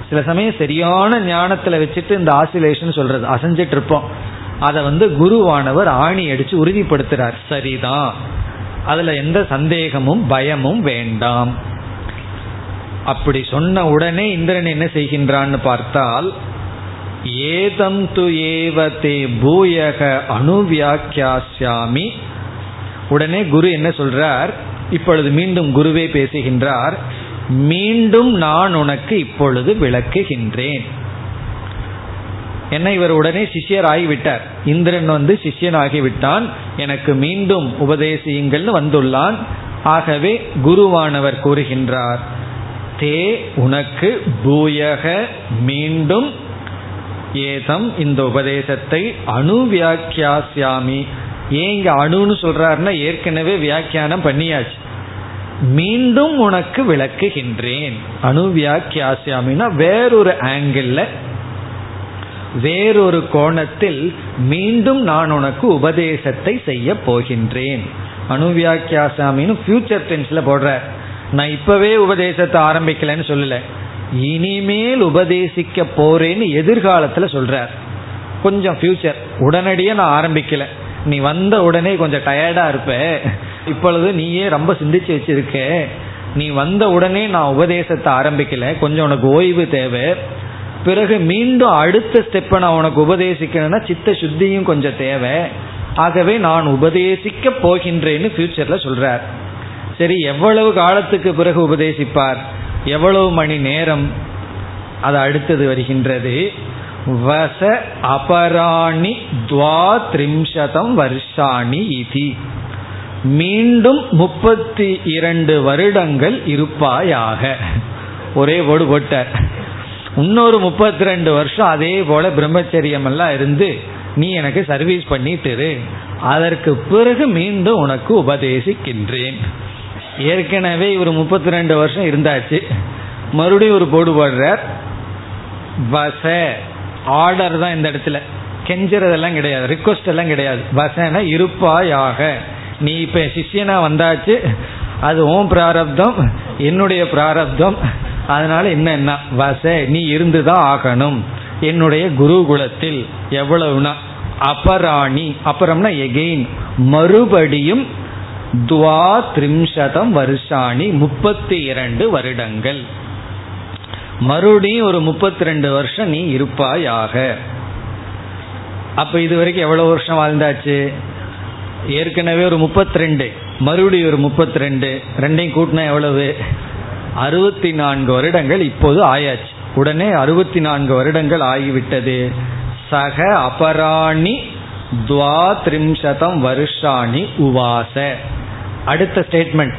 சில சமயம் சரியான ஞானத்துல வச்சுட்டு இந்த ஆசிலேஷன் சொல்றது. அசைஞ்சிட்டு இருப்போம். அதை வந்து குருவானவர் ஆணி அடிச்சு உறுதிப்படுத்துறார். சரிதான். அதுல எந்த சந்தேகமும் பயமும் வேண்டாம். அப்படி சொன்ன உடனே இந்திரன் என்ன செய்கின்றான்னு பார்த்தால் ஏதம் து ஏவதே பூயக அணுவியாக்கியாசியாமி உடனே குரு என்ன சொல்றார்? இப்பொழுது மீண்டும் குருவே பேசுகின்றார் மீண்டும் நான் உனக்கு இப்பொழுது விளக்குகின்றேன். என்ன இவர் உடனே சிஷ்யர் ஆகிவிட்டார் இந்திரன் வந்து சிஷ்யன் ஆகிவிட்டான் எனக்கு மீண்டும் உபதேசியுங்கள்னு வந்துள்ளான். ஆகவே குருவானவர் கூறுகின்றார். தே உனக்கு பூயக மீண்டும் ஏதம் இந்த உபதேசத்தை அணு வியாக்கியாசியாமி ஏன் இங்க அணுன்னு சொல்றாருன்னா ஏற்கனவே வியாக்கியானம் பண்ணியாச்சு. மீண்டும் உனக்கு விளக்குகின்றேன். அணு வியாக்கியாசியாமின்னா வேறொரு ஆங்கிள் வேறொரு கோணத்தில் மீண்டும் நான் உனக்கு உபதேசத்தை செய்ய போகின்றேன். அணுவியாக்கியாசாமின்னு ஃபியூச்சர் டென்ஸ்ல போடுறார். நான் இப்பவே உபதேசத்தை ஆரம்பிக்கலன்னு சொல்லல. இனிமேல் உபதேசிக்க போறேன்னு எதிர்காலத்துல சொல்றார். கொஞ்சம் ஃபியூச்சர் உடனடியே நான் ஆரம்பிக்கல. நீ வந்த உடனே கொஞ்சம் டயர்டா இருப்ப. இப்பொழுது நீயே ரொம்ப சிந்திச்சு வச்சிருக்க. நீ வந்த உடனே நான் உபதேசத்தை ஆரம்பிக்கல. கொஞ்சம் உனக்கு ஓய்வு தேவை. பிறகு மீண்டும் அடுத்த ஸ்டெப்பை நான் உனக்கு உபதேசிக்கணும்னா சித்த சுத்தியும் கொஞ்சம் தேவை. ஆகவே நான் உபதேசிக்க போகின்றேன்னு ஃபியூச்சர்ல சொல்றார். சரி எவ்வளவு காலத்துக்கு பிறகு உபதேசிப்பார்? எவ்வளவு மணி நேரம் அது அடுத்தது வருகின்றது? வச அபராணி துவாத்ரிம்சதம் வருஷாணி இதி. மீண்டும் முப்பத்தி இரண்டு வருடங்கள் இருப்பாயாக. ஒரே ஓடு போட்டார். இன்னொரு முப்பத்தி ரெண்டு வருஷம் அதே போல பிரம்மச்சரியம் எல்லாம் இருந்து நீ எனக்கு சர்வீஸ் பண்ணிட்டு அதற்கு பிறகு மீண்டும் உனக்கு உபதேசிக்கின்றேன். ஏற்கனவே இவர் முப்பத்தி ரெண்டு வருஷம் இருந்தாச்சு. மறுபடியும் ஒரு போடு போடுறார் வச ஆர்டர் தான் இந்த இடத்துல. கெஞ்சுறதெல்லாம் கிடையாது. ரிக்வஸ்ட் எல்லாம் கிடையாது. வசன இருப்பாயாக. நீ இப்போ சிஷியனா வந்தாச்சு. அது ஓம் பிராரப்தம் என்னுடைய பிராரப்தம். அதனால என்ன வச நீ இருந்துதான் ஆகணும். என்னுடைய குருகுலத்தில் எவ்வளவுனா அபராணி. அப்புறம்னா எகெயின் மறுபடியும் துவா திரிம்சதம் வருஷாணி முப்பத்தி இரண்டு வருடங்கள். மறுபடியும் ஒரு முப்பத்தி ரெண்டு வருஷம் நீ இருப்பாயாக. அப்ப இது வரைக்கும் எவ்வளவு வருஷம் வாழ்ந்தாச்சு? ஏற்கனவே ஒரு முப்பத்தி ரெண்டு மறுபடியும் ஒரு முப்பத்தி ரெண்டு ரெண்டையும் கூட்டினா எவ்வளவு? அறுபத்தி நான்கு வருடங்கள் இப்போது ஆயாச்சு. உடனே அறுபத்தி நான்கு வருடங்கள் ஆகிவிட்டது. சக அபராணி துவா திரிம்சதம் வருஷாணி உவாச. அடுத்த ஸ்டேட்மெண்ட்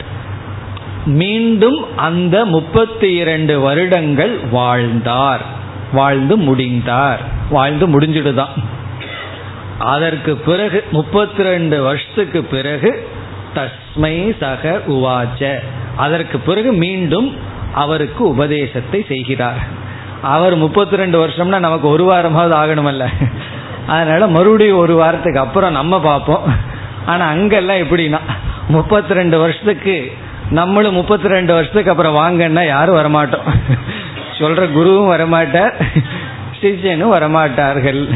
மீண்டும் அந்த முப்பத்தி இரண்டு வருடங்கள் வாழ்ந்தார். வாழ்ந்து முடிந்தார். வாழ்ந்து முடிஞ்சிடுதான். அதற்கு பிறகு முப்பத்தி ரெண்டு வருஷத்துக்கு பிறகு தஸ்மை சக உவாச்ச. அதற்கு பிறகு மீண்டும் அவருக்கு உபதேசத்தை செய்கிறார். அவர் முப்பத்தி ரெண்டு வருஷம்னா நமக்கு ஒரு வாரமாவது ஆகணுமல்ல. அதனால மறுபடியும் ஒரு வாரத்துக்கு அப்புறம் நம்ம பார்ப்போம். ஆனால் அங்கெல்லாம் எப்படின்னா முப்பத்தி ரெண்டு வருஷத்துக்கு நம்மளும் முப்பத்தி ரெண்டு வருஷத்துக்கு அப்புறம் வாங்கன்னா யாரும் வரமாட்டோம். சொல்ற குருவும் வரமாட்டார் சிஷியனும் வரமாட்டார்கள்.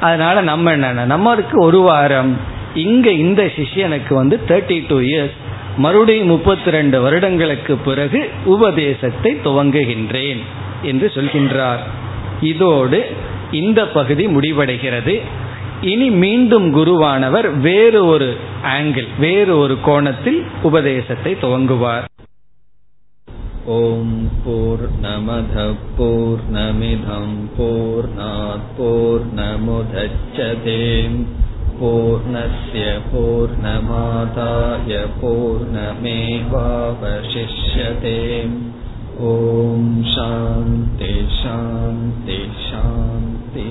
அதனால நம்ம என்னன்னா நம்மளுக்கு ஒரு வாரம் இங்க இந்த சிஷியனுக்கு வந்து தேர்ட்டி டூ இயர்ஸ் மறுபடியும் முப்பத்தி ரெண்டு வருடங்களுக்கு பிறகு உபதேசத்தை துவங்குகின்றேன் என்று சொல்கின்றார். இதோடு இந்த பகுதி முடிவடைகிறது. இனி மீண்டும் குருவானவர் வேறு ஒரு ஆங்கிள் வேறு ஒரு கோணத்தில் உபதேசத்தை துவங்குவார். ஓம் போர் நமத போர் நமிதம் போர் போர் நமுதச்சதேம். பூர்ணய பூர்ணமாதாய பூர்ணமேவாவசிஷ்யதேம் ஓம் சாந்தி சாந்தி சாந்தி